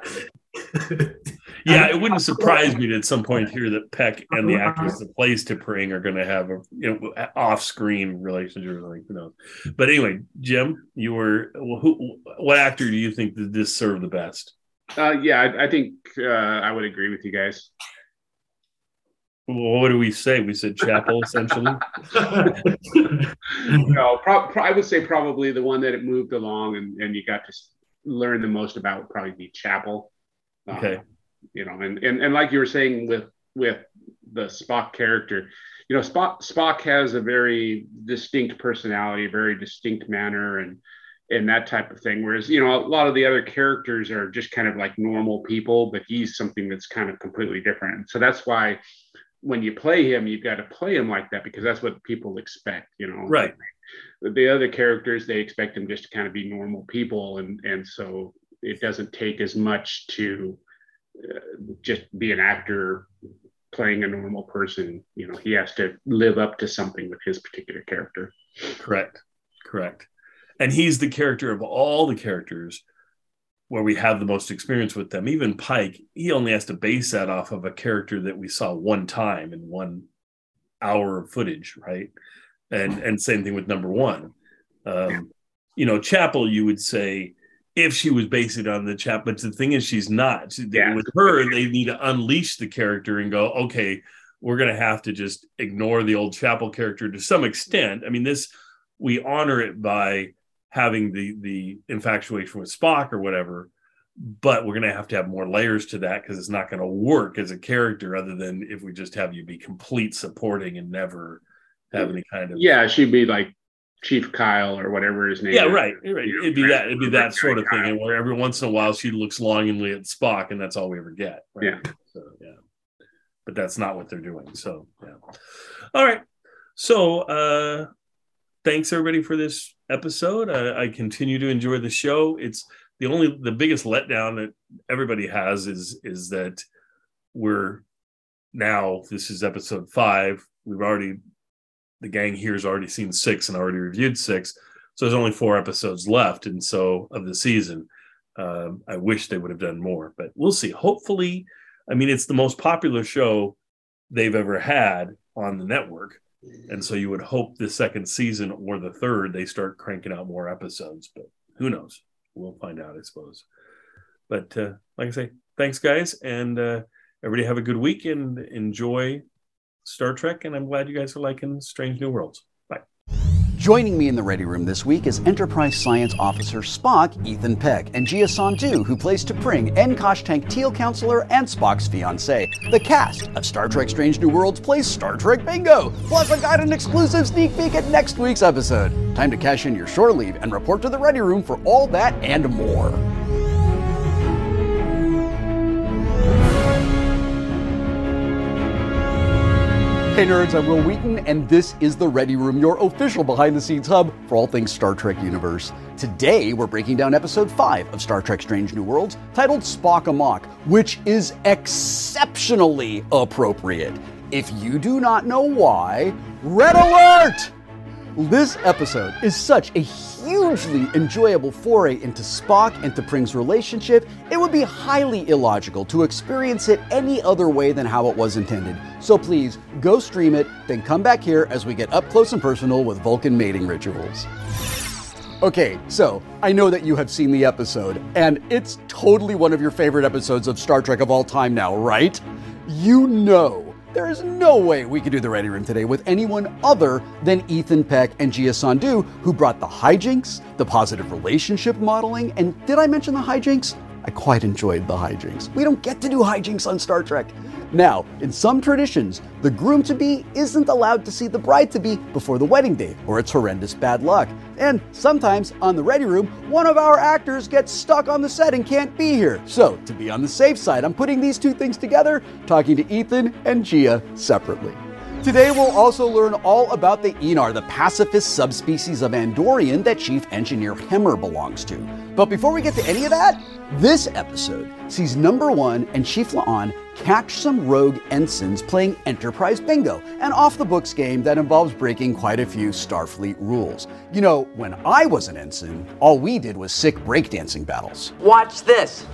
*laughs* yeah, it wouldn't surprise me at some point here that Peck and the actress that plays to T'Pring are going to have a you know off-screen relationship, like you know. But anyway, Jim, you were who? What actor do you think did this serve the best? Uh, yeah, I, I think uh, I would agree with you guys. Well, what do we say? We said Chapel, essentially. *laughs* *laughs* no, pro- pro- I would say probably the one that it moved along and, and you got to learn the most about would probably be Chapel. Um, okay. You know, and, and and like you were saying with with the Spock character, you know, Spock Spock has a very distinct personality, a very distinct manner, and and that type of thing. Whereas, you know, a lot of the other characters are just kind of like normal people, but he's something that's kind of completely different. So that's why when you play him, you've got to play him like that because that's what people expect, you know. Right. The other characters, they expect them just to kind of be normal people, and and so it doesn't take as much to uh, just be an actor playing a normal person. You know, he has to live up to something with his particular character. Correct. Correct. And he's the character of all the characters where we have the most experience with them. Even Pike, he only has to base that off of a character that we saw one time in one hour of footage, right? And and same thing with number one. Um, you know, Chapel, you would say if she was based on the chap, but the thing is, she's not. Yeah. With her, they need to unleash the character and go, okay, we're going to have to just ignore the old Chapel character to some extent. I mean, this we honor it by having the the infatuation with Spock or whatever. But we're going to have to have more layers to that because it's not going to work as a character other than if we just have you be complete supporting and never have any kind of yeah she'd be like chief kyle or whatever his name yeah is. right, right. it'd be that it'd be that sort of thing and where every once in a while she looks longingly at spock and that's all we ever get right? yeah so yeah but that's not what they're doing so yeah all right so uh thanks everybody for this episode. I, I, continue to enjoy the show. It's the only the biggest letdown that everybody has is is that we're now this is episode five. We've already the gang here has already seen six and already reviewed six. So there's only four episodes left, and so of the season. Um, I wish they would have done more, but we'll see. Hopefully, I mean it's the most popular show they've ever had on the network and so you would hope the second season or the third they start cranking out more episodes, but who knows? We'll find out, I suppose. But uh, like I say, thanks, guys, and uh, everybody have a good week and enjoy Star Trek. And I'm glad you guys are liking Strange New Worlds. Bye. Joining me in the ready room this week is Enterprise Science Officer Spock, Ethan Peck, and Gia Sandhu, who plays T'Pring, Enkosh Tank Teal Counselor, and Spock's fiancée. The cast of Star Trek Strange New Worlds plays Star Trek Bingo, plus I got an exclusive sneak peek at next week's episode. Time to cash in your shore leave and report to the ready room for all that and more. Hey nerds, I'm Wil Wheaton, and this is The Ready Room, your official behind the scenes hub for all things Star Trek universe. Today, we're breaking down episode 5 of Star Trek Strange New Worlds, titled Spock Amok, which is exceptionally appropriate. If you do not know why, red alert! This episode is such a hugely enjoyable foray into Spock and T'Pring's relationship, it would be highly illogical to experience it any other way than how it was intended. So please, go stream it, then come back here as we get up close and personal with Vulcan mating rituals. Okay, so I know that you have seen the episode, and it's totally one of your favorite episodes of Star Trek of all time now, right? You know there is no way we could do the Ready Room today with anyone other than Ethan Peck and Gia Sandhu, who brought the hijinks, the positive relationship modeling, and did I mention the hijinks? I quite enjoyed the hijinks. We don't get to do hijinks on Star Trek. Now, in some traditions, the groom to be isn't allowed to see the bride to be before the wedding day, or it's horrendous bad luck. And sometimes on the Ready Room, one of our actors gets stuck on the set and can't be here. So, to be on the safe side, I'm putting these two things together, talking to Ethan and Gia separately. Today, we'll also learn all about the Aenar, the pacifist subspecies of Andorian that Chief Engineer Hemmer belongs to. But before we get to any of that, this episode sees number one and Chief La'an catch some rogue ensigns playing Enterprise Bingo, an off the books game that involves breaking quite a few Starfleet rules. You know, when I was an ensign, all we did was sick breakdancing battles. Watch this.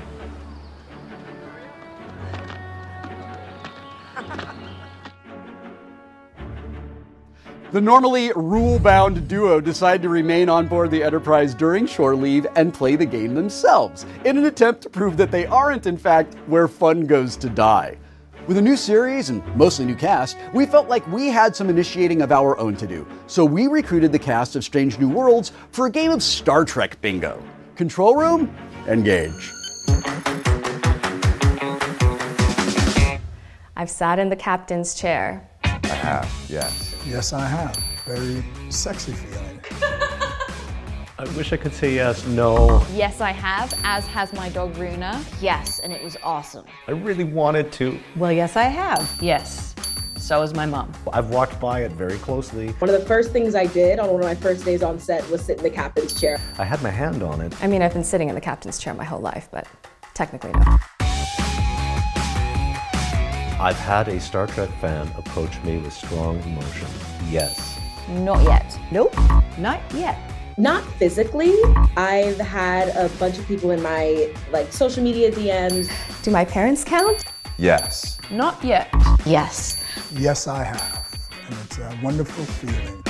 The normally rule bound duo decide to remain on board the Enterprise during shore leave and play the game themselves in an attempt to prove that they aren't, in fact, where fun goes to die. With a new series and mostly new cast, we felt like we had some initiating of our own to do, so we recruited the cast of Strange New Worlds for a game of Star Trek bingo. Control room, engage. I've sat in the captain's chair. I have, yes. Yes, I have. Very sexy feeling. *laughs* I wish I could say yes, no. Yes, I have, as has my dog Runa. Yes, and it was awesome. I really wanted to. Well, yes, I have. Yes. So is my mom. I've walked by it very closely. One of the first things I did on one of my first days on set was sit in the captain's chair. I had my hand on it. I mean, I've been sitting in the captain's chair my whole life, but technically no. I've had a Star Trek fan approach me with strong emotion. Yes. Not yet. Nope, not yet. Not physically. I've had a bunch of people in my like social media DMs. Do my parents count? Yes. Not yet. Yes. Yes, I have. And it's a wonderful feeling.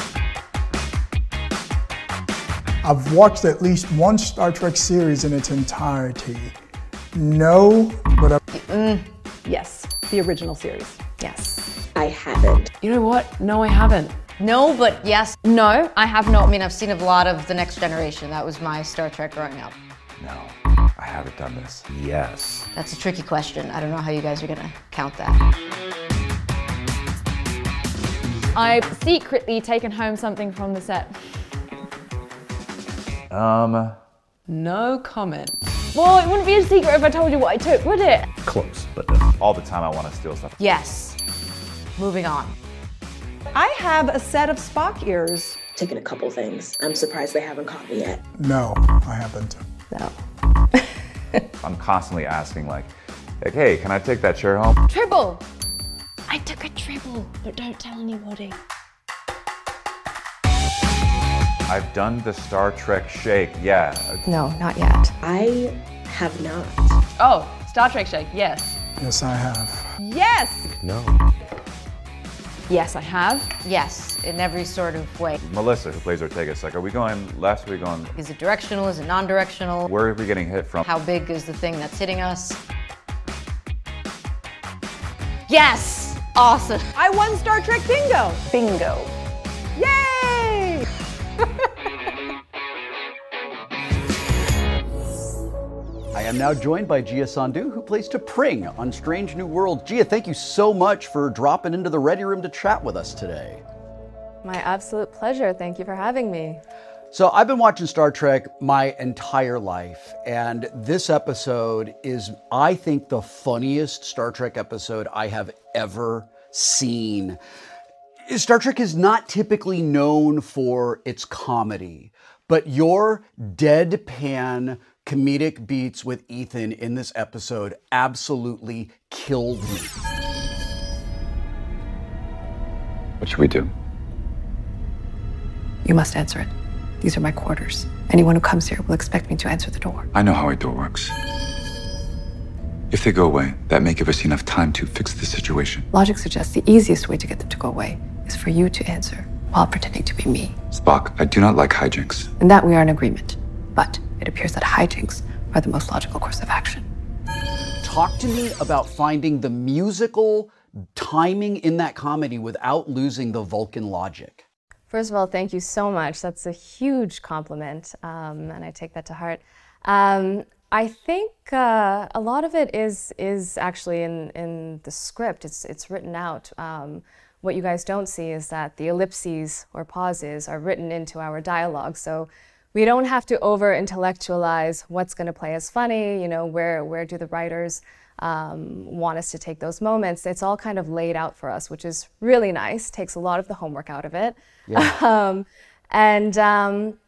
I've watched at least one Star Trek series in its entirety. No, but I. Mm, yes, the original series. Yes. I haven't. You know what? No, I haven't. No, but yes. No, I have not. I mean, I've seen a lot of The Next Generation. That was my Star Trek growing up. No, I haven't done this. Yes. That's a tricky question. I don't know how you guys are gonna count that. I've secretly taken home something from the set. Um, No comment. Well, it wouldn't be a secret if I told you what I took, would it? Close, but no. all the time I want to steal stuff. Yes. Moving on. I have a set of Spock ears. Taken a couple things. I'm surprised they haven't caught me yet. No, I haven't. No. *laughs* I'm constantly asking like, like, hey, can I take that chair home? Tribble! I took a tribble, but don't tell anybody. I've done the Star Trek shake. Yeah. No, not yet. I have not. Oh, Star Trek shake, yes. Yes, I have. Yes! No. Yes, I have. Yes, in every sort of way. Melissa, who plays Ortega, is like, are we going left? Are we going? Is it directional? Is it non-directional? Where are we getting hit from? How big is the thing that's hitting us? Yes! Awesome. I won Star Trek Bingo. Bingo. Am now joined by Gia Sandhu, who plays T'Pring on Strange New World. Gia, thank you so much for dropping into the Ready Room to chat with us today. My absolute pleasure. Thank you for having me. So, I've been watching Star Trek my entire life, and this episode is, I think, the funniest Star Trek episode I have ever seen. Star Trek is not typically known for its comedy, but your deadpan comedic beats with Ethan in this episode absolutely killed me. What should we do? You must answer it. These are my quarters. Anyone who comes here will expect me to answer the door. I know how a door works. If they go away, that may give us enough time to fix the situation. Logic suggests the easiest way to get them to go away is for you to answer while pretending to be me. Spock, I do not like hijinks. In that we are in agreement. But it appears that hijinks are the most logical course of action. Talk to me about finding the musical timing in that comedy without losing the Vulcan logic. First of all, thank you so much. That's a huge compliment, um, and I take that to heart. Um, I think uh, a lot of it is is actually in in the script. It's it's written out. Um, what you guys don't see is that the ellipses or pauses are written into our dialogue. So we don't have to over intellectualize what's going to play as funny. You know, where where do the writers um, want us to take those moments? It's all kind of laid out for us, which is really nice. Takes a lot of the homework out of it. Yeah. *laughs* um, and um,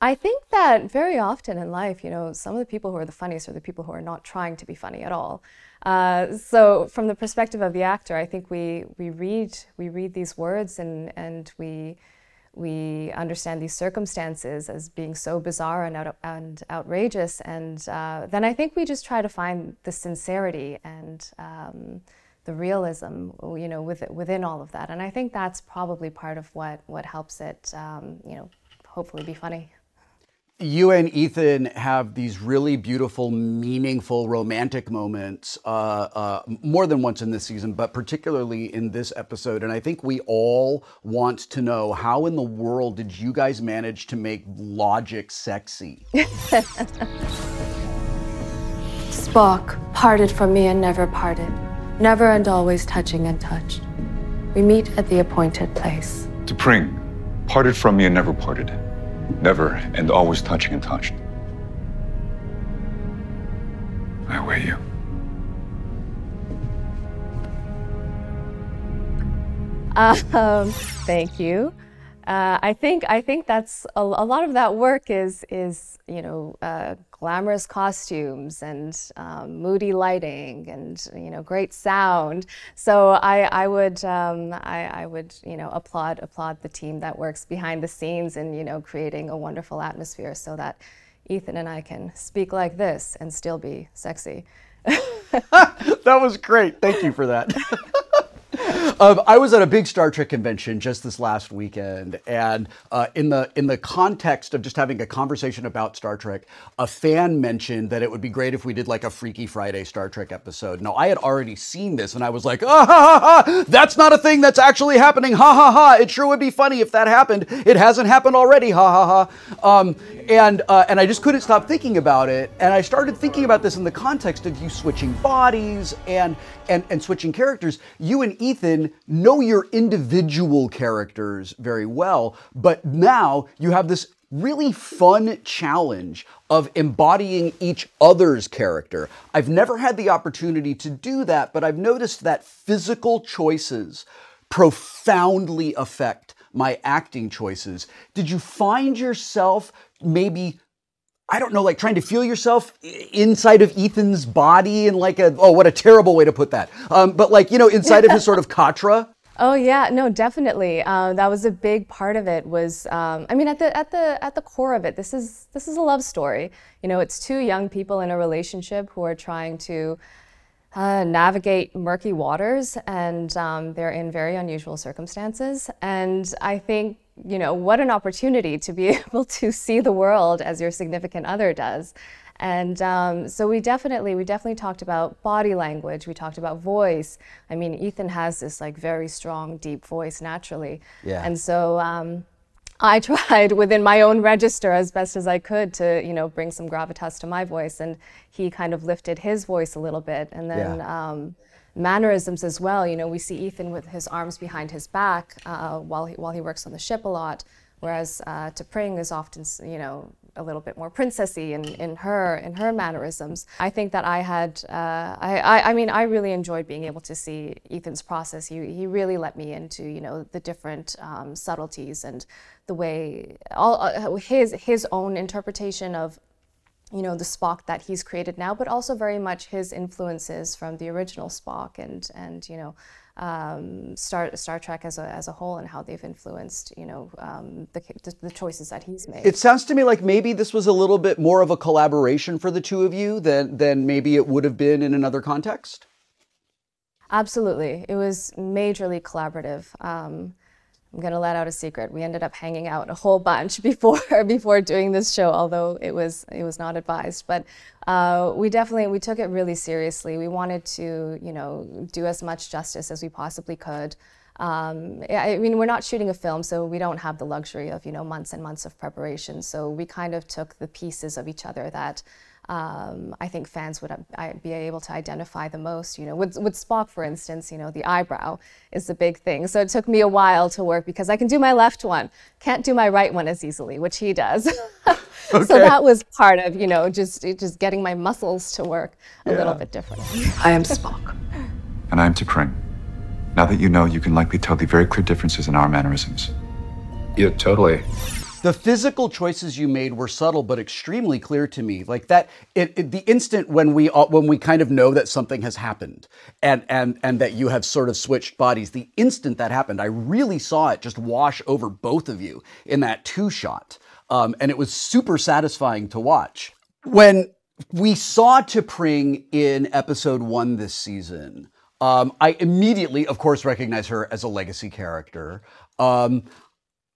I think that very often in life, you know, some of the people who are the funniest are the people who are not trying to be funny at all. Uh, so from the perspective of the actor, I think we we read we read these words and and we we understand these circumstances as being so bizarre and, out, and outrageous, and uh, then I think we just try to find the sincerity and um, the realism, you know, with, within all of that. And I think that's probably part of what what helps it, um, you know, hopefully be funny you and Ethan have these really beautiful, meaningful, romantic moments uh, uh, more than once in this season, but particularly in this episode. And I think we all want to know how in the world did you guys manage to make logic sexy? *laughs* Spock parted from me and never parted, never and always touching and touched. We meet at the appointed place. T'Pring, parted from me and never parted never and always touching and touched. I weigh you. Um, thank you. Uh, I think I think that's a, a, lot of that work is is you know uh, glamorous costumes and um, moody lighting and you know great sound. So I, I would um, I, I, would you know applaud applaud the team that works behind the scenes and you know creating a wonderful atmosphere so that Ethan and I can speak like this and still be sexy. *laughs* *laughs* that was great. Thank you for that. *laughs* um, I was at a big Star Trek convention just this last weekend, and uh, in the in the context of just having a conversation about Star Trek, a fan mentioned that it would be great if we did like a Freaky Friday Star Trek episode. Now I had already seen this, and I was like, *laughs* ah, ha, ha, ha, that's not a thing that's actually happening. Ha ha ha! It sure would be funny if that happened. It hasn't happened already. Ha ha ha! Um, and uh, and I just couldn't stop thinking about it, and I started thinking about this in the context of you switching bodies and and and switching characters. You and Ethan know your individual characters very well, but now you have this really fun challenge of embodying each other's character. I've never had the opportunity to do that, but I've noticed that physical choices profoundly affect my acting choices. Did you find yourself maybe I don't know, like trying to feel yourself inside of Ethan's body and like a, oh, what a terrible way to put that. Um, but like, you know, inside of his sort of *laughs* katra. Oh yeah, no, definitely. Um, that was a big part of it. Was um, I mean, at the at the at the core of it, this is this is a love story. You know, it's two young people in a relationship who are trying to uh, navigate murky waters, and um, they're in very unusual circumstances. And I think you know, what an opportunity to be *laughs* able to see the world as your significant other does. And um, so we definitely, we definitely talked about body language. We talked about voice. I mean, Ethan has this like very strong, deep voice naturally. Yeah. And so um, I *laughs* tried within my own register as best as I could to, you know, bring some gravitas to my voice. And he kind of lifted his voice a little bit. And then, yeah. um, mannerisms as well. You know, we see Ethan with his arms behind his back uh, while he while he works on the ship a lot, whereas uh, T'Pring is often, you know, a little bit more princessy in, in her in her mannerisms. I think that I had uh, I, I, I mean I really enjoyed being able to see Ethan's process. He he really let me into you know the different um, subtleties and the way all uh, his his own interpretation of you know the Spock that he's created now, but also very much his influences from the original Spock and and you know um, Star Star Trek as a as a whole and how they've influenced you know um, the, the, choices that he's made. It sounds to me like maybe this was a little bit more of a collaboration for the two of you than than maybe it would have been in another context. Absolutely, it was majorly collaborative. Um, I'm gonna let out a secret. We ended up hanging out a whole bunch *laughs* before before doing this show, although it was it was not advised. But uh, we definitely we took it really seriously. We wanted to you know do as much justice as we possibly could. Um, I mean, we're not shooting a film, so we don't have the luxury of you know months and months of preparation. So we kind of took the pieces of each other that um, I think fans would uh, be able to identify the most. You know, with, with Spock, for instance, you know, the eyebrow is the big thing. So it took me a while to work because I can do my left one, can't do my right one as easily, which he does. *laughs* okay. So that was part of, you know, just just getting my muscles to work a yeah. little bit differently. I am Spock. And I'm T'Pring. Now that you know, you can likely tell the very clear differences in our mannerisms. Yeah, totally the physical choices you made were subtle but extremely clear to me. Like that it, it, the instant when we uh, when we kind of know that something has happened and and and that you have sort of switched bodies the instant that happened i really saw it just wash over both of you in that two shot. Um, and it was super satisfying to watch. When we saw T'Pring in episode one this season um, I immediately, of course, recognize her as a legacy character. Um,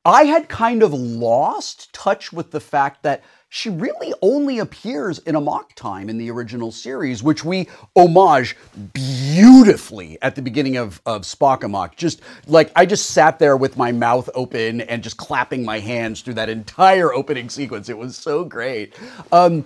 I had kind of lost touch with the fact that she really only appears in Amok Time in the original series, which we homage beautifully at the beginning of, of Spock Amok. Just like I just sat there with my mouth open and just clapping my hands through that entire opening sequence. It was so great. Um,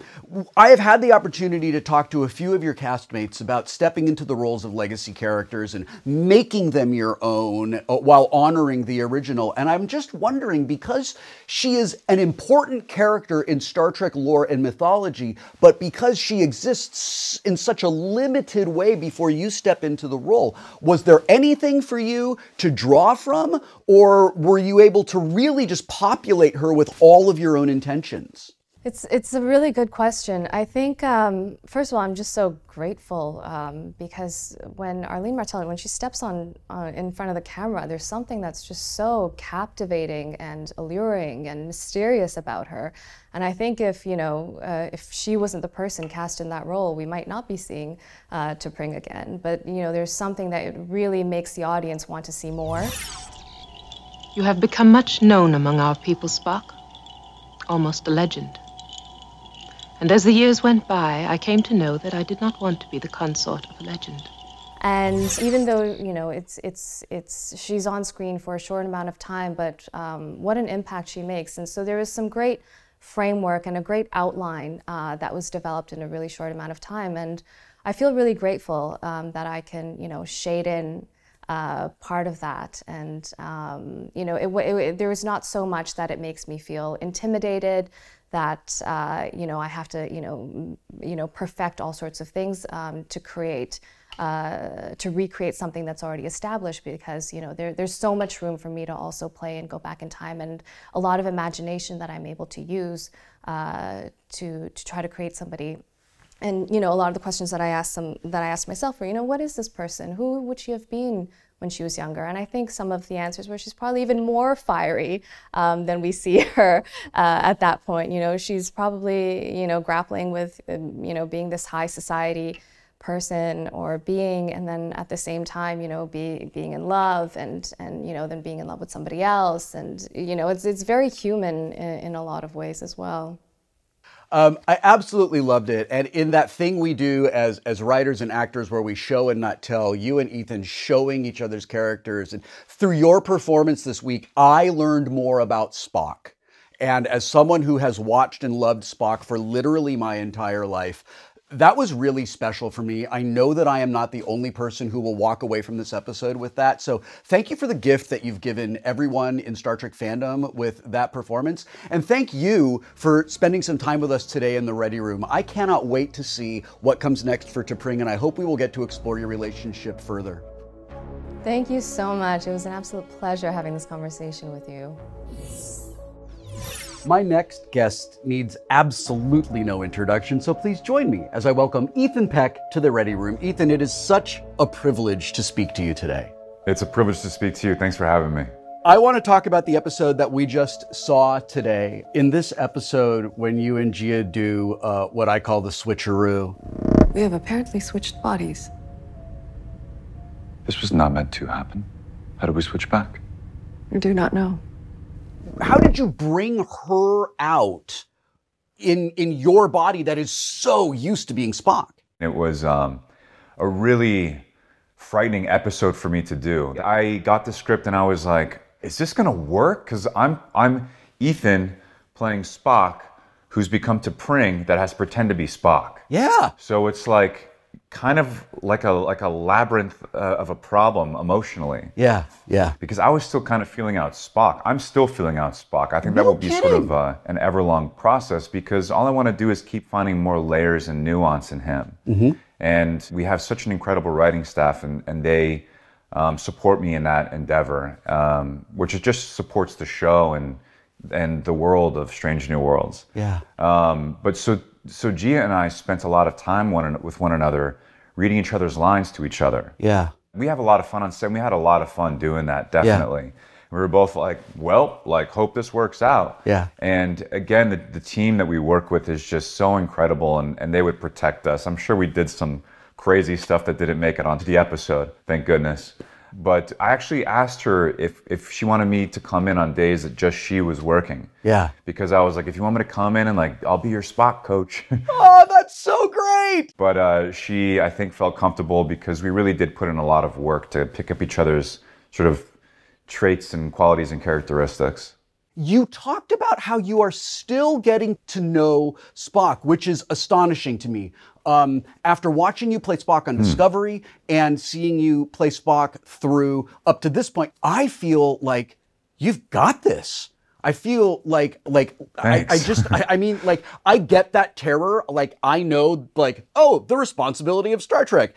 I have had the opportunity to talk to a few of your castmates about stepping into the roles of legacy characters and making them your own uh, while honoring the original. And I'm just wondering because she is an important character in Star Star Trek lore and mythology, but because she exists in such a limited way before you step into the role, was there anything for you to draw from, or were you able to really just populate her with all of your own intentions? It's it's a really good question. I think um, first of all, I'm just so grateful um, because when Arlene Martelli, when she steps on uh, in front of the camera, there's something that's just so captivating and alluring and mysterious about her. And I think if you know uh, if she wasn't the person cast in that role, we might not be seeing uh, again. But you know, there's something that really makes the audience want to see more. You have become much known among our people, Spock. Almost a legend. And as the years went by, I came to know that I did not want to be the consort of a legend. And even though you know it's it's it's she's on screen for a short amount of time, but um, what an impact she makes. And so there is some great framework and a great outline uh, that was developed in a really short amount of time. And I feel really grateful um, that I can you know shade in uh, part of that. And um, you know, it, it, it, there is not so much that it makes me feel intimidated, that uh, you know I have to you know you know perfect all sorts of things um, to create uh, to recreate something that's already established because you know there, there's so much room for me to also play and go back in time and a lot of imagination that I'm able to use uh, to to try to create somebody. And you know a lot of the questions that I asked them that I asked myself were you know what is this person? Who would she have been when she was younger. And I think some of the answers were she's probably even more fiery um, than we *laughs* see her uh, at that point. You know, she's probably, you know, grappling with, um, you know, being this high society person or being and then at the same time you know be, being in love and and you know then being in love with somebody else and you know it's it's very human in, in a lot of ways as well um, I absolutely loved it. And in that thing we do as, as writers and actors where we show and not tell, you and Ethan showing each other's characters. And through your performance this week, I learned more about Spock. And as someone who has watched and loved Spock for literally my entire life, That was really special for me. I know that I am not the only person who will walk away from this episode with that. So, thank you for the gift that you've given everyone in Star Trek fandom with that performance. And thank you for spending some time with us today in the Ready Room. I cannot wait to see what comes next for T'Pring, and I hope we will get to explore your relationship further. Thank you so much. It was an absolute pleasure having this conversation with you. My next guest needs absolutely no introduction, so please join me as I welcome Ethan Peck to the Ready Room. Ethan, it is such a privilege to speak to you today. It's a privilege to speak to you. Thanks for having me. I want to talk about the episode that we just saw today. In this episode, when you and Gia do uh, what I call the switcheroo, We have apparently switched bodies. This was not meant to happen. How did we switch back? I do not know. How did you bring her out in in your body that is so used to being Spock? It was um, a really frightening episode for me to do. I got the script and I was like, "Is this gonna work?" Because I'm I'm Ethan playing Spock, who's become T'Pring that has to pretend to be Spock. Yeah. So it's like kind of like a like a labyrinth uh, of a problem emotionally. Yeah, yeah. Because I was still kind of feeling out Spock. I'm still feeling out Spock. I think that No will be sort of uh, an everlong process because all I want to do is keep finding more layers and nuance in him. Mhm. And we have such an incredible writing staff, and, and they um, support me in that endeavor, um, which it just supports the show and and the world of Strange New Worlds. Yeah. Um, but so so Gia and I spent a lot of time one, with one another, reading each other's lines to each other. Yeah. We have a lot of fun on set. and We had a lot of fun doing that, definitely. We were both like, well, like, hope this works out. Yeah. And again, the, the team that we work with is just so incredible and, and they would protect us. I'm sure we did some crazy stuff that didn't make it onto the episode, thank goodness. But I actually asked her if, if she wanted me to come in on days that just she was working. Yeah. Because I was like, if you want me to come in and like, I'll be your Spock coach. *laughs* Oh, that's so great. But uh, she, I think, felt comfortable because we really did put in a lot of work to pick up each other's sort of traits and qualities and characteristics. You talked about how you are still getting to know Spock, which is astonishing to me. Um, after watching you play Spock on Discovery and seeing you play Spock through up to this point, I feel like you've got this. I feel like like I, I just I, I mean *laughs* like I get that terror. Like I know like oh the responsibility of Star Trek.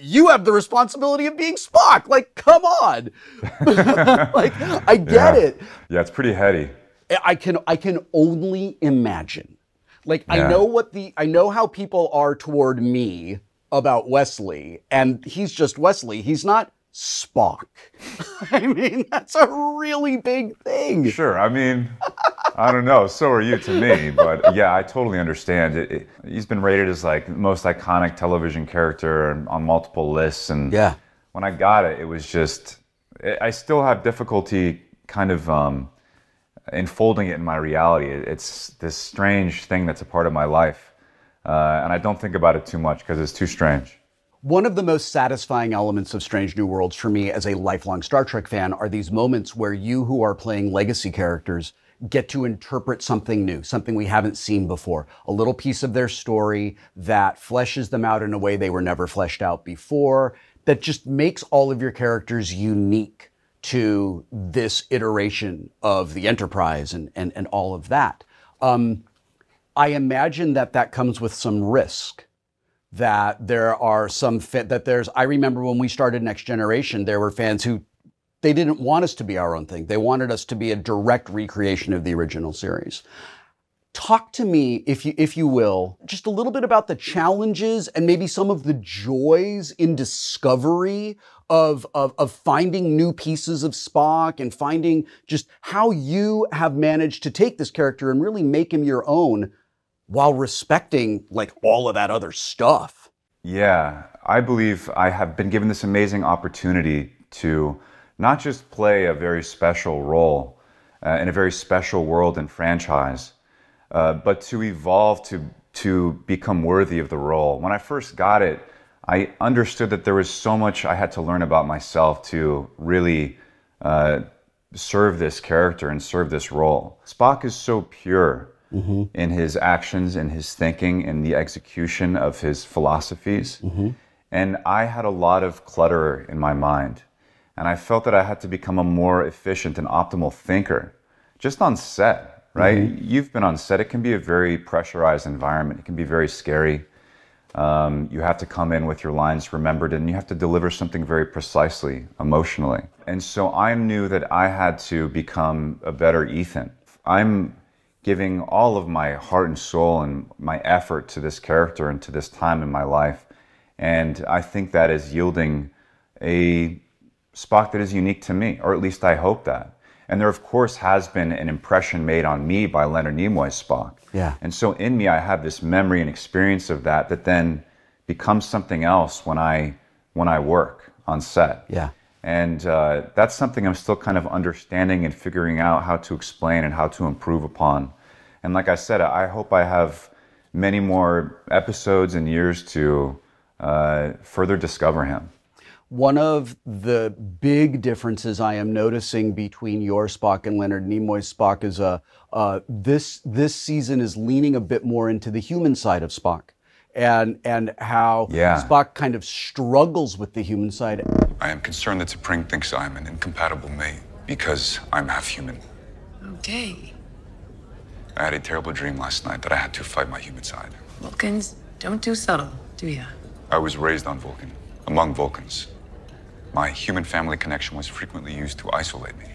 You have the responsibility of being Spock. Like come on, *laughs* like I get yeah. it. Yeah, it's pretty heady. I can I can only imagine. Like I know what the I know how people are toward me about Wesley, and he's just Wesley. He's not Spock. *laughs* I mean, that's a really big thing. Sure. I mean, I don't know. So are you to me, but yeah, I totally understand. It, it, he's been rated as like the most iconic television character on multiple lists, and Yeah. when I got it, it was just. I I still have difficulty kind of um, enfolding it in my reality. It's this strange thing that's a part of my life, uh, and I don't think about it too much because it's too strange. One of the most satisfying elements of Strange New Worlds for me as a lifelong Star Trek fan are these moments where you who are playing legacy characters get to interpret something new, something we haven't seen before, a little piece of their story that fleshes them out in a way they were never fleshed out before, that just makes all of your characters unique to this iteration of the Enterprise and, and, and all of that. Um, I imagine that that comes with some risk that there are some fa- that there's I remember when we started Next Generation there were fans who they didn't want us to be our own thing. They wanted us to be a direct recreation of the original series. Talk to me if you if you will just a little bit about the challenges and maybe some of the joys in discovery of, of, of finding new pieces of Spock and finding just how you have managed to take this character and really make him your own while respecting like all of that other stuff. Yeah, I believe I have been given this amazing opportunity to not just play a very special role uh, in a very special world and franchise, uh, but to evolve to to become worthy of the role. When I first got it, I understood that there was so much I had to learn about myself to really uh, serve this character and serve this role. Spock is so pure Mm-hmm. in his actions, in his thinking, in the execution of his philosophies. Mm-hmm. And I had a lot of clutter in my mind. And I felt that I had to become a more efficient and optimal thinker just on set, right? Mhm. You've been on set, it can be a very pressurized environment, it can be very scary. Um, you have to come in with your lines remembered and you have to deliver something very precisely emotionally. And so I knew that I had to become a better Ethan. I'm giving all of my heart and soul and my effort to this character and to this time in my life. And I think that is yielding a Spock that is unique to me, or at least I hope that. And there, of course, has been an impression made on me by Leonard Nimoy's Spock. Yeah. And so in me, I have this memory and experience of that that then becomes something else when I when I work on set. Yeah. And uh, that's something I'm still kind of understanding and figuring out how to explain and how to improve upon. And like I said, I hope I have many more episodes and years to uh, further discover him. One of the big differences I am noticing between your Spock and Leonard Nimoy's Spock is uh, uh, this this season is leaning a bit more into the human side of Spock, and and how Yeah. Spock kind of struggles with the human side. I am concerned that T'Pring thinks I'm an incompatible mate because I'm half human. Okay. I had a terrible dream last night that I had to fight my human side. Vulcans don't do subtle, do ya? I was raised on Vulcan, among Vulcans. My human family connection was frequently used to isolate me.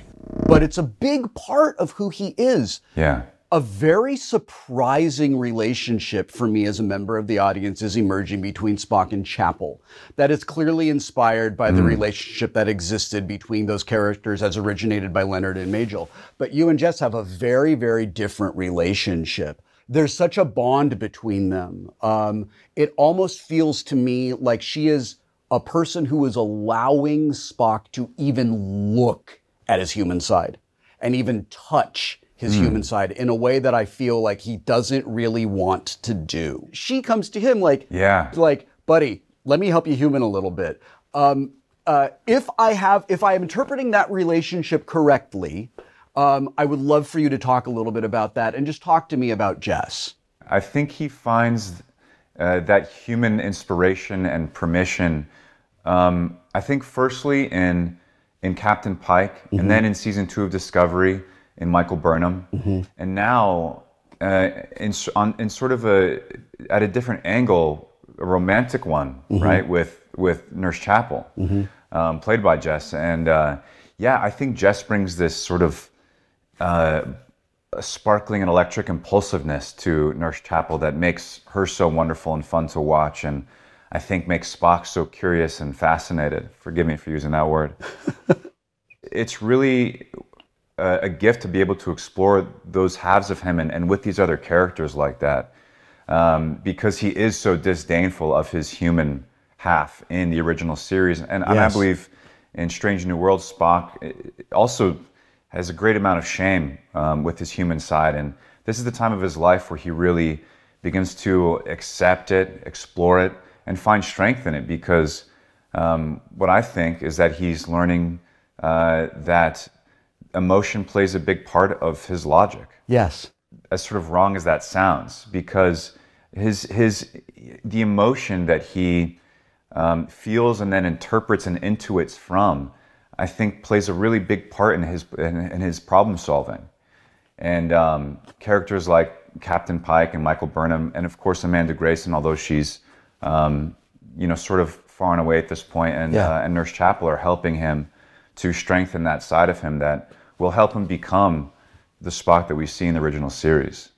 But it's a big part of who he is. Yeah. A very surprising relationship for me as a member of the audience is emerging between Spock and Chapel. That is clearly inspired by the Mm. relationship that existed between those characters as originated by Leonard and Majel. But you and Jess have a very, very different relationship. There's such a bond between them. Um, it almost feels to me like she is a person who is allowing Spock to even look at his human side and even touch his Mm. human side in a way that I feel like he doesn't really want to do. She comes to him like, Yeah. like, buddy, let me help you human a little bit. Um, uh, if I have, if I am interpreting that relationship correctly, um, I would love for you to talk a little bit about that and just talk to me about Jess. I think he finds uh, that human inspiration and permission. Um, I think firstly in in Captain Pike, Mhm. and then in season two of Discovery in Michael Burnham, and now uh, in on in sort of a at a different angle, a romantic one, Mhm. right? With with Nurse Chapel, Mhm. um, played by Jess, and uh, yeah, I think Jess brings this sort of uh, a sparkling and electric impulsiveness to Nurse Chapel that makes her so wonderful and fun to watch, and I think makes Spock so curious and fascinated. Forgive me for using that word. *laughs* it's really a, a gift to be able to explore those halves of him and, and with these other characters like that, um, because he is so disdainful of his human half in the original series, and, and I believe in Strange New Worlds, Spock eh, also has a great amount of shame um, with his human side. And this is the time of his life where he really begins to accept it, explore it, and find strength in it. Because um, what I think is that he's learning uh, that emotion plays a big part of his logic. Yes. As sort of wrong as that sounds, because his his the emotion that he um, feels and then interprets and intuits from, I think plays a really big part in his in, in his problem solving. And um, characters like Captain Pike and Michael Burnham, and of course Amanda Grayson, although she's um, you know sort of far and away at this point, and Yeah. uh, and Nurse Chapel are helping him to strengthen that side of him that will help him become the Spock that we see in the original series.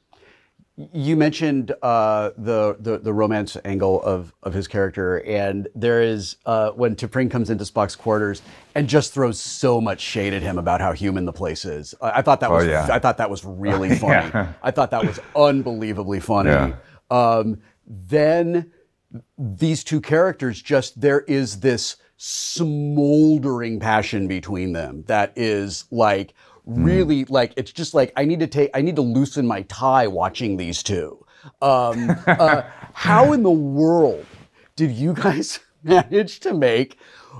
You mentioned uh, the, the the romance angle of of his character, and there is uh, when T'Pring comes into Spock's quarters and just throws so much shade at him about how human the place is. I, I thought that Oh, was yeah. I thought that was really *laughs* funny. Yeah. I thought that was unbelievably funny. Yeah. Um, then these two characters just there is this smoldering passion between them that is like really like it's just like I need to take I need to loosen my tie watching these two. Um, uh, *laughs* how in the world did you guys *laughs* manage to make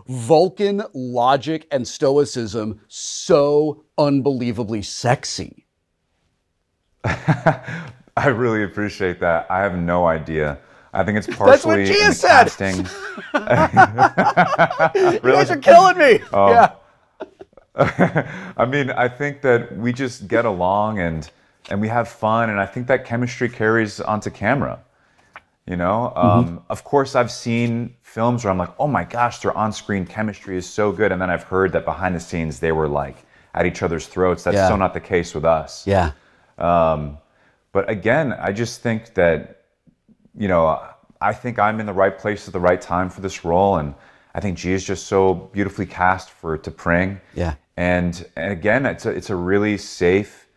Vulcan logic and stoicism so unbelievably sexy? *laughs* I really appreciate that. I have no idea. I think it's *laughs* That's partially what Gia in casting. *laughs* You Really? guys are killing me. Oh. Yeah. *laughs* I mean, I think that we just get along and and we have fun, and I think that chemistry carries onto camera. You know, um, of course, I've seen films where I'm like, oh my gosh, their on-screen chemistry is so good, and then I've heard that behind the scenes they were like at each other's throats. That's Yeah. so not the case with us. Yeah. Um, but again, I just think that, you know, I think I'm in the right place at the right time for this role, and I think G is just so beautifully cast for T'Pring. Yeah. And and again, it's a it's a really safe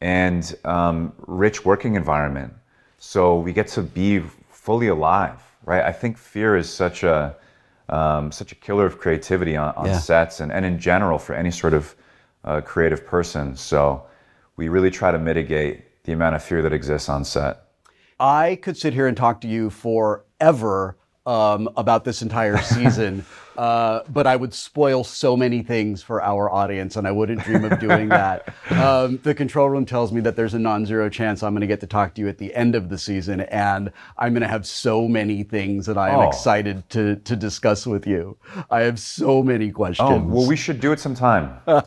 and um, rich working environment. So we get to be fully alive, right? I think fear is such a um, such a killer of creativity on, on Yeah. sets and, and in general for any sort of uh, creative person. So we really try to mitigate the amount of fear that exists on set. I could sit here and talk to you forever um, about this entire season, *laughs* uh, but I would spoil so many things for our audience, and I wouldn't dream of doing that. *laughs* Um, the control room tells me that there's a non-zero chance I'm going to get to talk to you at the end of the season, and I'm going to have so many things that I am Oh. excited to to discuss with you. I have so many questions. Oh, well, we should do it sometime. *laughs* I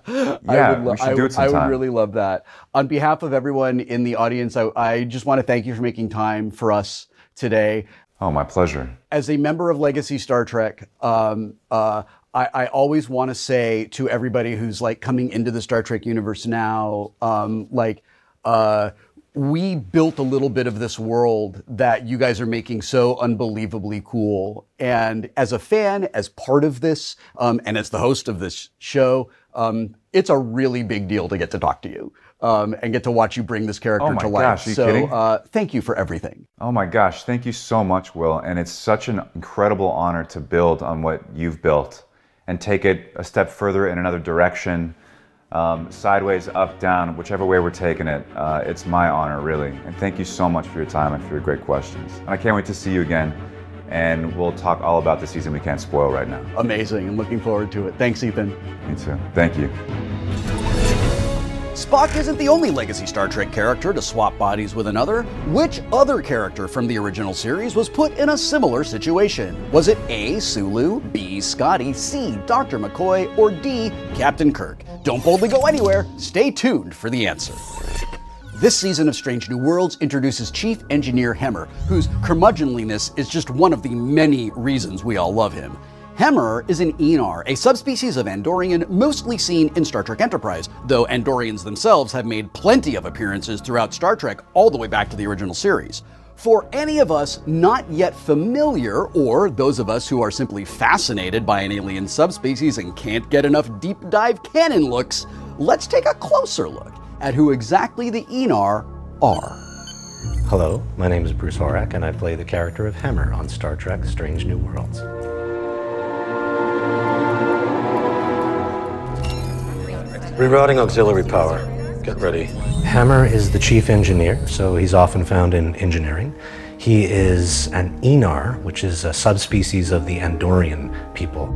Yeah, would lo- we should I do it sometime. I would really love that. On behalf of everyone in the audience, I, I just want to thank you for making time for us today. Oh, my pleasure. As a member of Legacy Star Trek, um, uh, I, I always want to say to everybody who's like coming into the Star Trek universe now, um, like, uh, we built a little bit of this world that you guys are making so unbelievably cool. And as a fan, as part of this, um, and as the host of this show, um, it's a really big deal to get to talk to you um, and get to watch you bring this character Oh my to life. gosh, so kidding? Uh, thank you for everything. Oh my gosh, thank you so much, Wil. And it's such an incredible honor to build on what you've built and take it a step further in another direction, um, sideways, up, down, whichever way we're taking it. Uh, it's my honor, really. And thank you so much for your time and for your great questions. And I can't wait to see you again. And we'll talk all about the season we can't spoil right now. Amazing. I'm looking forward to it. Thanks, Ethan. Me too. Thank you. Spock isn't the only legacy Star Trek character to swap bodies with another. Which other character from the original series was put in a similar situation? Was it A. Sulu, B. Scotty, C. Dr. McCoy, or D. Captain Kirk? Don't boldly go anywhere. Stay tuned for the answer. This season of Strange New Worlds introduces Chief Engineer Hemmer, whose curmudgeonliness is just one of the many reasons we all love him. Hemmer is an Aenar, a subspecies of Andorian mostly seen in Star Trek Enterprise, though Andorians themselves have made plenty of appearances throughout Star Trek all the way back to the original series. For any of us not yet familiar, or those of us who are simply fascinated by an alien subspecies and can't get enough deep dive canon looks, let's take a closer look at who exactly the Aenar are. Hello, my name is Bruce Horak, and I play the character of Hemmer on Star Trek Strange New Worlds. Rerouting auxiliary power. Get ready. Hemmer is the chief engineer, so he's often found in engineering. He is an Aenar, which is a subspecies of the Andorian people.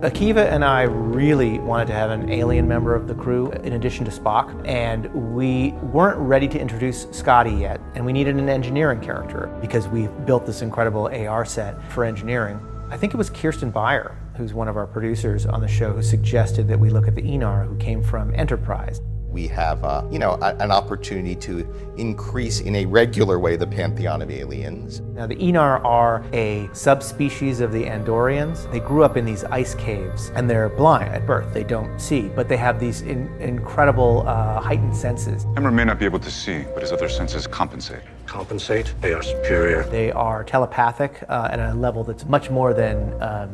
Akiva and I really wanted to have an alien member of the crew in addition to Spock, and we weren't ready to introduce Scotty yet, and we needed an engineering character because we built this incredible AR set for engineering. I think it was Kirsten Beyer, who's one of our producers on the show, who suggested that we look at the Aenar who came from Enterprise. We have, uh, you know, a, an opportunity to increase in a regular way the pantheon of aliens. Now, the Aenar are a subspecies of the Andorians. They grew up in these ice caves and they're blind at birth. They don't see, but they have these in, incredible uh, heightened senses. Hemmer may not be able to see, but his other senses compensate. Compensate? They are superior. They are telepathic uh, at a level that's much more than, um,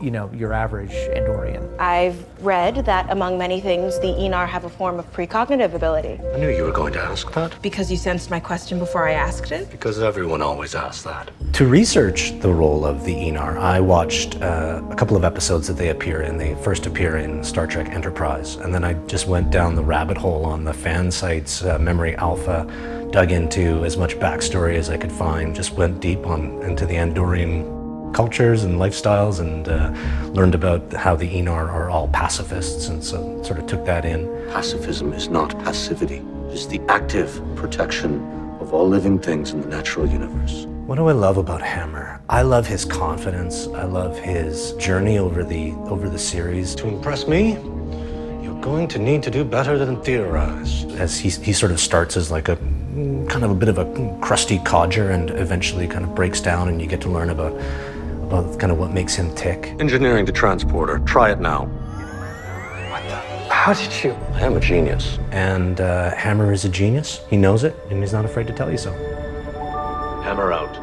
you know, your average Andorian. I've read that among many things, the Aenar have a form of precognitive ability. I knew you were going to ask that, Because you sensed my question before I asked it? because everyone always asks that. To research the role of the Aenar, I watched uh, a couple of episodes that they appear in. They first appear in Star Trek Enterprise, and then I just went down the rabbit hole on the fan sites, uh, Memory Alpha, dug into as much backstory as I could find, just went deep on into the Andorian cultures and lifestyles and uh, learned about how the Aenar are all pacifists and so sort of took that in. Pacifism is not passivity. it's the active protection of all living things in the natural universe. What do I love about Hemmer? I love his confidence. I love his journey over the over the series. To impress me, you're going to need to do better than theorize. As he, he sort of starts as like a kind of a bit of a crusty codger and eventually kind of breaks down and you get to learn about about kind of what makes him tick. Engineering the transporter. Try it now. What the? How did you? I am a genius. And uh, Hemmer is a genius. He knows it, and he's not afraid to tell you so. Hemmer out.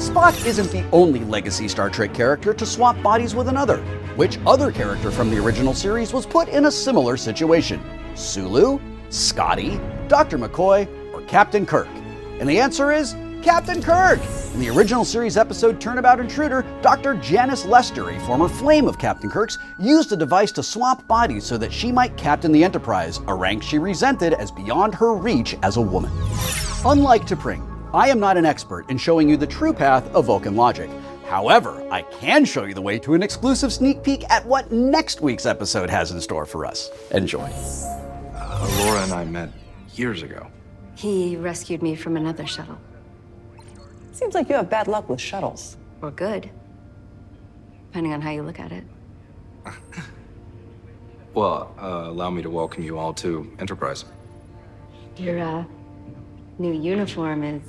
Spock isn't the only legacy Star Trek character to swap bodies with another. Which other character from the original series was put in a similar situation? Sulu, Scotty, Dr. McCoy, or Captain Kirk? And the answer is Captain Kirk! In the original series episode Turnabout Intruder, Dr. Janice Lester, a former flame of Captain Kirk's, used a device to swap bodies so that she might captain the Enterprise, a rank she resented as beyond her reach as a woman. Unlike T'Pring, I am not an expert in showing you the true path of Vulcan logic. However, I can show you the way to an exclusive sneak peek at what next week's episode has in store for us. Enjoy. Uh, Laura and I met years ago. He rescued me from another shuttle. Seems like you have bad luck with shuttles. Or good. Depending on how you look at it. *laughs* Well, uh, allow me to welcome you all to Enterprise. Your uh, new uniform is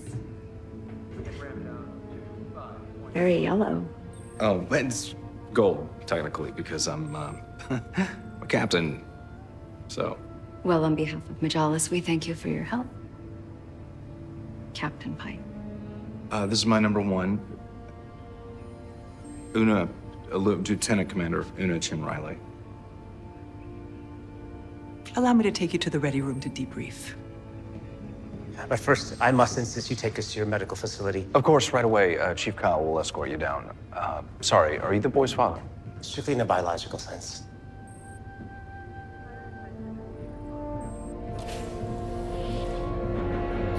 very yellow. Oh, it's gold, technically, because I'm uh, *laughs* a captain. So, Well, on behalf of Majalis, we thank you for your help. Captain Pike. uh, this is my number one. Una, uh, Lieutenant Commander Una Chin Riley. Allow me to take you to the ready room to debrief. But first, I must insist you take us to your medical facility. Of course, right away, uh, Chief Kyle will escort you down. Uh, sorry, are you the boy's father? Strictly in a biological sense.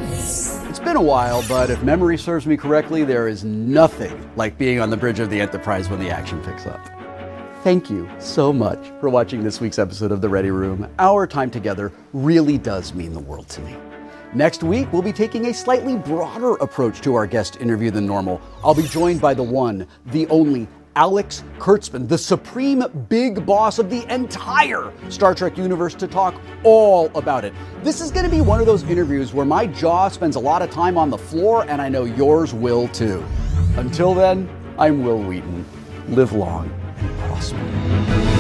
It's been a while, but if memory serves me correctly, there is nothing like being on the bridge of the Enterprise when the action picks up. Thank you so much for watching this week's episode of The Ready Room. Our time together really does mean the world to me. Next week, we'll be taking a slightly broader approach to our guest interview than normal. I'll be joined by the one, the only, Alex Kurtzman, the supreme big boss of the entire Star Trek universe, to talk all about it. This is going to be one of those interviews where my jaw spends a lot of time on the floor, and I know yours will too. Until then, I'm Wil Wheaton. Live long and prosper.